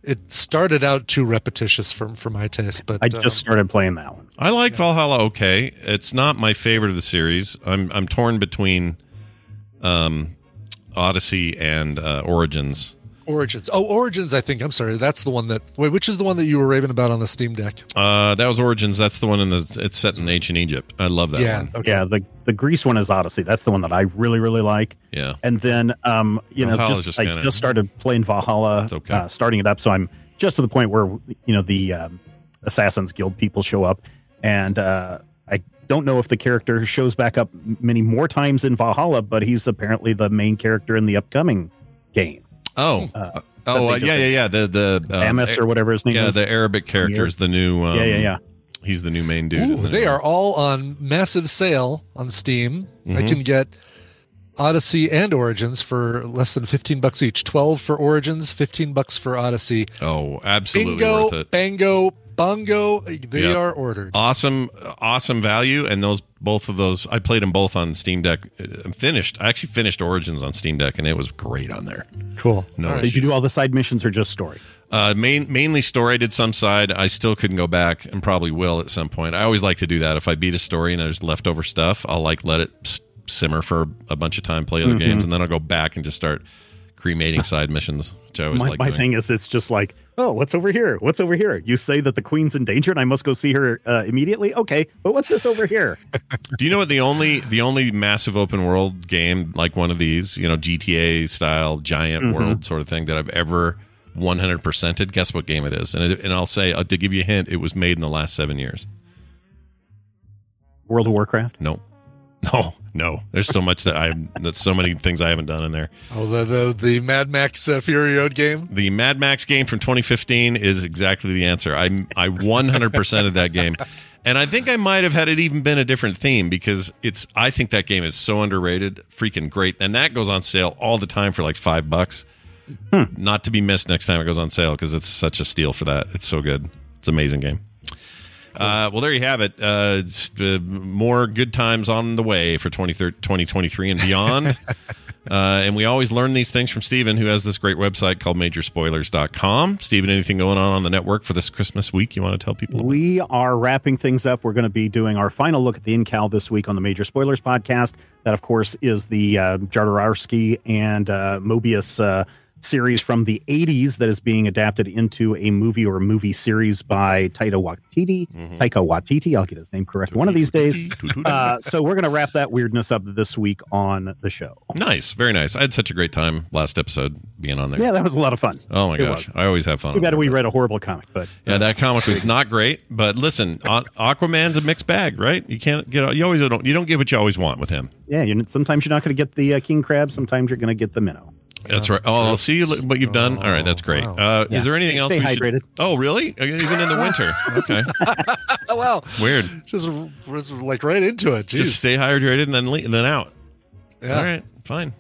it started out too repetitious for for my taste, but I uh, just started playing that one. I like Valhalla okay. It's not my favorite of the series. I'm I'm torn between um Odyssey and uh, Origins. Origins. Oh, Origins. I think I'm sorry. That's the one that. Wait, which is the one that you were raving about on the Steam Deck? Uh, that was Origins. That's the one in the. It's set in ancient Egypt. I love that Yeah. one. Okay. Yeah, the the Greece one is Odyssey. That's the one that I really really like. Yeah. And then um, you know, Valhalla's just, just I kinda- just started playing Valhalla, okay. uh, starting it up. So I'm just to the point where you know the um, Assassins Guild people show up, and uh, I don't know if the character shows back up many more times in Valhalla, but he's apparently the main character in the upcoming game. Oh. Uh, Oh uh, yeah, yeah, yeah. The the um, Amos or whatever his name yeah, is. the Arabic character is the new. Um, Yeah, yeah, yeah. He's the new main dude. Ooh, the- they are all on massive sale on Steam. I Mhm. can get Odyssey and Origins for less than 15 bucks each. 12 for Origins, 15 bucks for Odyssey. Oh, absolutely Bingo, worth it. bango, bongo. They Yep. are ordered. Awesome, awesome value, and those both of those. I played them both on Steam Deck. uh, Finished. I actually finished Origins on Steam Deck, and it was great on there. Cool. No, Did you do all the side missions or just story? Uh, main, mainly story. I did some side. I still couldn't go back, and probably will at some point. I always like to do that. If I beat a story and there's leftover stuff, I'll like let it simmer for a bunch of time, play other Mhm. games, and then I'll go back and just start cremating side missions, which I always my like. my doing. thing is, it's just like, oh, what's over here? What's over here? You say that the queen's in danger, and I must go see her uh, immediately. Okay, but what's this over here? Do you know what the only the only massive open world game like one of these, you know, GTA style giant Mhm. world sort of thing that I've ever 100%ed? Guess what game it is? And it, and I'll say uh, to give you a hint, it was made in the last 7 years. World of Warcraft. No. No. No. There's so much that I that's so many things I haven't done in there. Oh, the the, the Mad Max uh, Fury Road game. The Mad Max game from 2015 is exactly the answer. I I 100% of that game. And I think I might have had it even been a different theme because it's I think that game is so underrated, freaking great. And that goes on sale all the time for like 5 bucks. Not to be missed next time it goes on sale because it's such a steal for that. It's so good. It's an amazing game. Uh, well, there you have it. Uh, uh, more good times on the way for 2030 2023 and beyond. uh, and we always learn these things from Stephen, who has this great website called majorspoilers.com. Stephen, anything going on on the network for this Christmas week you want to tell people? We are wrapping things up. We're going to be doing our final look at the Incal this week on the Major Spoilers podcast. That, of course, is the uh, and uh, Moebius uh, series from the 80s that is being adapted into a movie or a movie series by Taika Waititi. Taika Waititi, I'll get his name correct one of these days. Uh, so we're going to wrap that weirdness up this week on the show. Nice, very nice. I had such a great time last episode being on there. Yeah, that was a lot of fun. Oh my It gosh, was. I always have fun. Too on bad there. we read a horrible comic, but Yeah, that comic was not great, but listen, Aquaman's a mixed bag, right? You can't get you always don't you don't get what you always want with him. yeah, you sometimes you're not going to get the uh, king crab. Sometimes you're going to get the minnow. That's right. Oh, I'll see you, what you've done. All right, that's great. Uh, Yeah. Is there anything else? Stay we should- hydrated. Oh, really? Even in the winter? Okay, Oh, wow. weird. Just like right into it. Jeez. Just stay hydrated and then le- and then out. Yeah. All right, fine.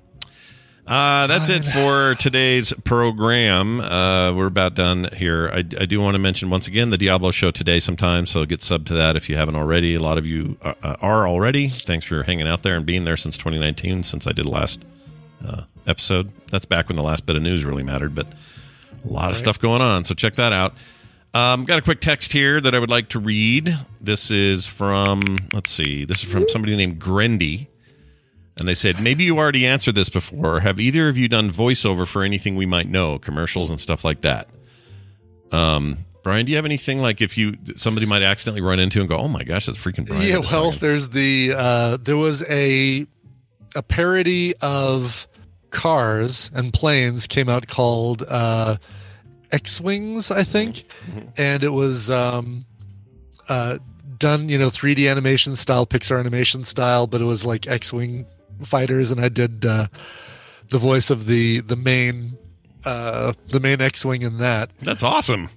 Uh, that's it for today's program. Uh, we're about done here. I, I do want to mention once again the Diablo show today sometime, so get sub to that if you haven't already. A lot of you are, uh, are already. Thanks for hanging out there and being there since 2019, since I did last uh, episode. That's back when the last bit of news really mattered, but a lot of stuff going on. So check that out. Um, got a quick text here that I would like to read. This is from, let's see, this is from somebody named Grendy. And they said, maybe you already answered this before. Have either of you done voiceover for anything we might know, commercials and stuff like that? Um, Brian, do you have anything like if you somebody might accidentally run into and go, "Oh my gosh, that's freaking Brian"? yeah, well, there's the uh, there was a a parody of cars and planes came out called uh, X Wings, I think, and it was um, uh, done you know 3D animation style, Pixar animation style, but it was like X Wing fighters, and I did uh, the voice of the the main uh, the main X Wing in that. that's awesome.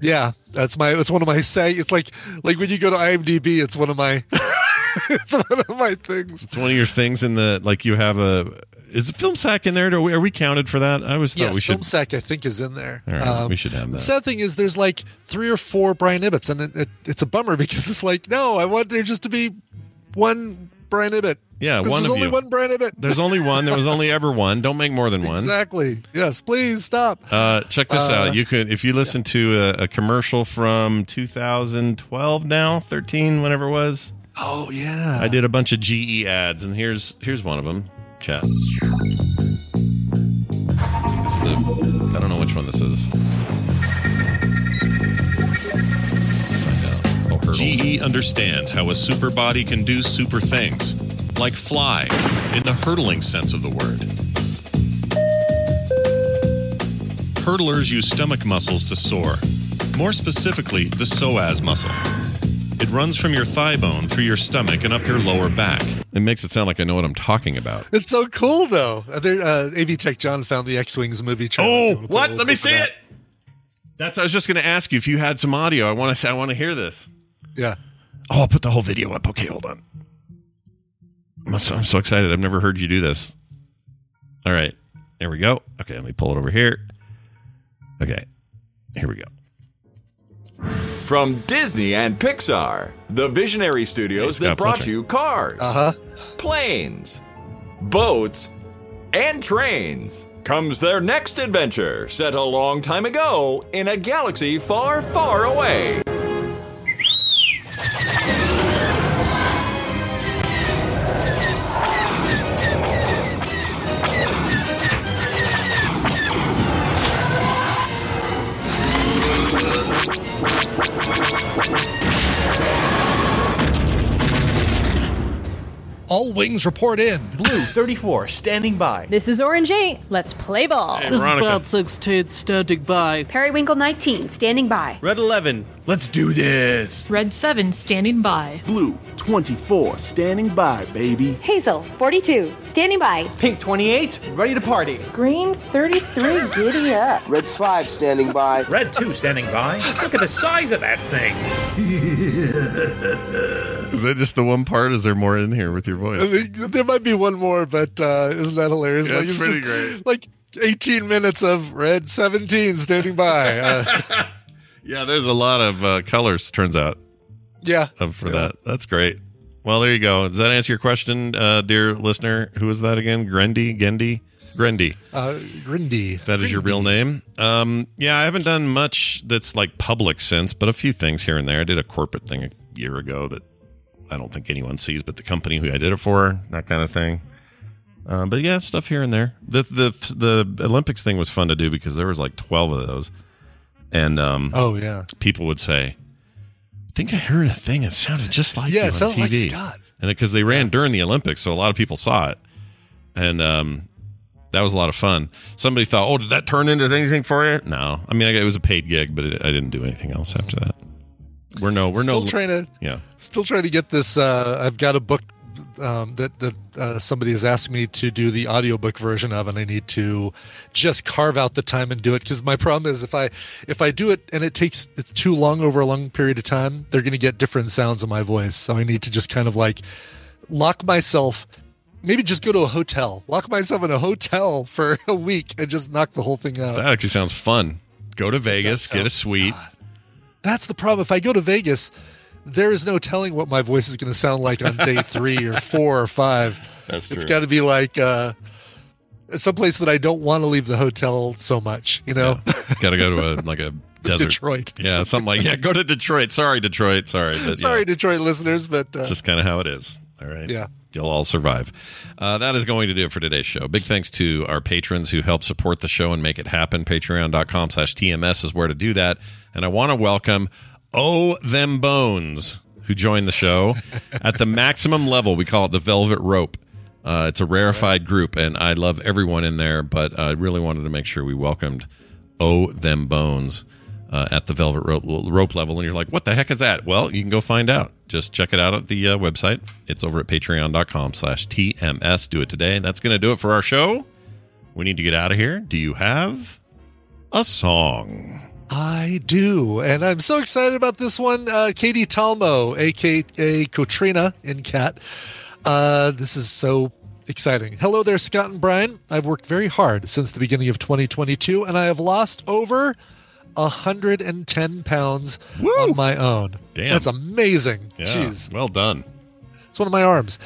Yeah, that's my. It's one of my say. It's like like when you go to IMDb, it's one of my. it's one of my things. It's one of your things in the like you have a is a film sack in there? Are we, are we counted for that? I was thought Yes, we should. Film Sack I think is in there. Um, we should have that. The sad thing is, there's like three or four Brian Ibbotts, and it, it, it's a bummer because it's like, no, I want there just to be one Brian Ibbott. Yeah, one there's of only you. one Brian Ibbott. There's only one. There was only ever one. Don't make more than one. exactly. Yes, please stop. Uh, check this Uh, out. You could, if you listen to a, a commercial from 2012 now, 13, whenever it was. Oh yeah. I did a bunch of GE ads, and here's here's one of them. Is the. I don't know which one this is. Oh. GE understands how a super body can do super things, like fly, in the hurdling sense of the word. Hurdlers use stomach muscles to soar, more specifically, the psoas muscle. It runs from your thigh bone through your stomach and up your lower back. It makes it sound like I know what I'm talking about. It's so cool though. Uh, there, uh, AV Tech John found the X Wings movie trailer. Oh, We'll put a what? Let me see that. it. That's. I was just going to ask you if you had some audio. I want to. I want to hear this. Yeah. Oh, I'll put the whole video up. Okay, hold on. I'm so, I'm so excited. I've never heard you do this. All right, there we go. Okay, let me pull it over here. Okay, here we go. From Disney and Pixar, the visionary studios Scott that brought Fletcher. you cars, Uh-huh. planes, boats, and trains, comes their next adventure set a long time ago in a galaxy far, far away. Wings report in. Blue 34, standing by. This is Orange 8. Let's play ball. Hey, Veronica. 16, standing by. Periwinkle 19, standing by. Red 11, let's do this. Red 7 standing by. Blue 24, standing by, baby. Hazel 42, standing by. Pink 28, ready to party. Green 33, giddy up. Red 5 standing by. Red 2 standing by. Look at the size of that thing. Is that just the one part? Is there more in here with your I voice? There might be one more, but uh, isn't that hilarious? Yeah, like, it's pretty great. Like 18 minutes of red 17 standing by. Uh, Yeah, there's a lot of uh, colors. Turns out. yeah. For that. That's great. Well, there you go. Does that answer your question, uh, dear listener? Who is that again? Grendy, Gendy, Grendy. Uh, Grindy. That is your real name. Um, yeah, I haven't done much that's like public since, but a few things here and there. I did a corporate thing a year ago that I don't think anyone sees, but the company who I did it for, that kind of thing. Uh, but yeah, stuff here and there. The the the Olympics thing was fun to do because there was like twelve of those, and um, Oh, yeah. people would say, "I think I heard a thing. It sounded just like Yeah, you it on sounded like TV." Scott. And because they ran during the Olympics, so a lot of people saw it, and um, that was a lot of fun. Somebody thought, "Oh, did that turn into anything for you?" No, I mean it was a paid gig, but it, I didn't do anything else after that. We're no, we're Still no, trying to yeah. Still trying to get this. Uh, I've got a book um, that that uh, somebody has asked me to do the audiobook version of, and I need to just carve out the time and do it. Because my problem is if I if I do it and it takes it's too long over a long period of time, they're going to get different sounds of my voice. So I need to just kind of like lock myself. Maybe just go to a hotel, lock myself in a hotel for a week, and just knock the whole thing out. That actually sounds fun. Go to Vegas, get a suite. That's the problem. If I go to Vegas, there is no telling what my voice is going to sound like on day three or four or five. That's It's true. got to be like uh, someplace that I don't want to leave the hotel so much. You know, Got to go to a like a desert. Detroit. Yeah, something like yeah. Go to Detroit. Sorry, Detroit. Sorry, but, yeah, sorry, Detroit listeners, but uh, it's just kind of how it is. All right. Yeah. You'll all survive. Uh, that is going to do it for today's show. Big thanks to our patrons who help support the show and make it happen. Patreon.com slash TMS is where to do that. And I want to welcome Oh Them Bones, who joined the show at the maximum level. We call it the Velvet Rope. Uh, it's a rarefied group, and I love everyone in there, but I really wanted to make sure we welcomed Oh Them Bones uh, at the Velvet rope, rope level. And you're like, what the heck is that? Well, you can go find out. Just check it out at the uh, website. It's over at patreon.com slash TMS. Do it today. That's going to do it for our show. We need to get out of here. Do you have a song? I do, and I'm so excited about this one. Uh, Katie Talmo, aka Katrina in Cat. Uh, this is so exciting. Hello there, Scott and Brian. I've worked very hard since the beginning of 2022, and I have lost over 110 pounds on my own. Damn. That's amazing. Yeah. Jeez. Well done. It's one of my arms.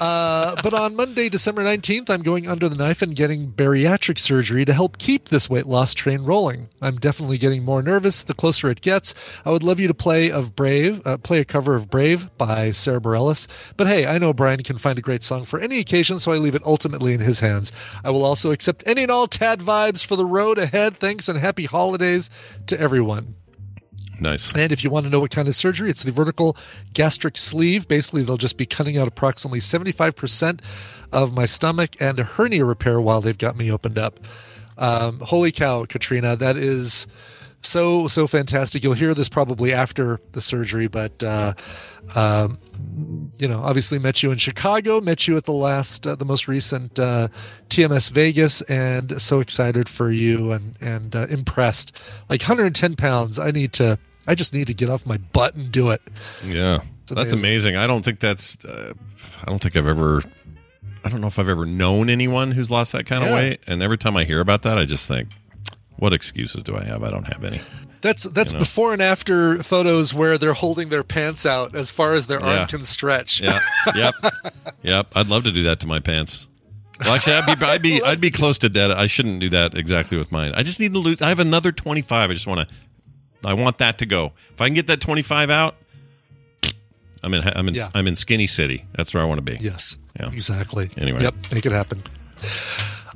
Uh, but on Monday, December 19th, I'm going under the knife and getting bariatric surgery to help keep this weight loss train rolling. I'm definitely getting more nervous the closer it gets. I would love you to play of Brave, uh, play a cover of Brave by Sara Bareilles. But hey, I know Brian can find a great song for any occasion, so I leave it ultimately in his hands. I will also accept any and all Tad vibes for the road ahead. Thanks and happy holidays to everyone. Nice. And if you want to know what kind of surgery, it's the vertical gastric sleeve. Basically, they'll just be cutting out approximately 75% of my stomach and a hernia repair while they've got me opened up. Um, holy cow, Katrina, that is so, so fantastic. You'll hear this probably after the surgery, but, uh, um, you know, obviously met you in Chicago, met you at the last, uh, the most recent uh, TMS Vegas, and so excited for you and and uh, impressed. Like 110 pounds, I need to, I just need to get off my butt and do it. Yeah. That's amazing. amazing. I don't think that's, uh, I don't think I've ever, I don't know if I've ever known anyone who's lost that kind of weight. And every time I hear about that, I just think, what excuses do I have? I don't have any. That's that's You know? before and after photos where they're holding their pants out as far as their Yeah. arm can stretch. Yeah. Yep. yep. I'd love to do that to my pants. Well, actually, I'd be, I'd be, I'd be close to dead. I shouldn't do that exactly with mine. I just need to lose. I have another 25. I just want to, I want that to go. If I can get that 25 out, I'm in, I'm in, Yeah. I'm in skinny city. That's where I want to be. Yes. Yeah. Exactly. Anyway. Yep. Make it happen.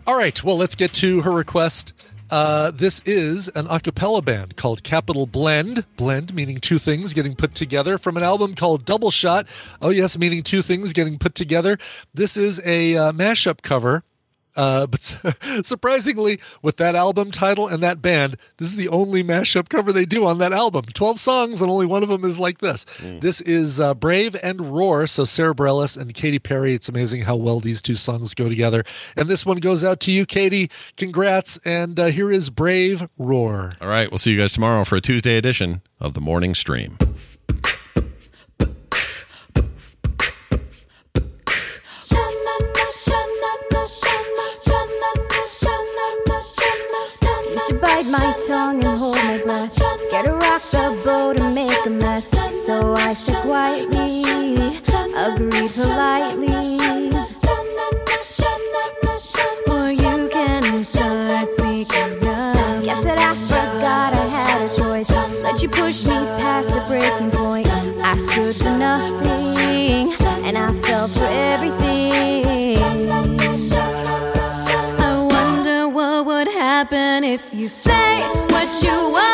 All right. Well, let's get to her request. Uh, this is an a cappella band called Capital Blend. Blend meaning two things getting put together from an album called Double Shot. Oh, yes, meaning two things getting put together. This is a uh, mashup cover. Uh, but surprisingly, with that album title and that band, this is the only mashup cover they do on that album. 12 songs, and only one of them is like this. This is uh, Brave and Roar. So, Sara Bareilles and Katy Perry. It's amazing how well these two songs go together. And this one goes out to you, Katie. Congrats. And uh, here is Brave Roar. All right. We'll see you guys tomorrow for a Tuesday edition of the morning stream. My tongue and hold my breath. Scared to rock the boat and make a mess. So I said quietly, agreed politely. Or you can start speaking up. Guess that I forgot I had a choice. Let you push me past the breaking point. I stood for nothing, and I fell for everything. If you say what you wanna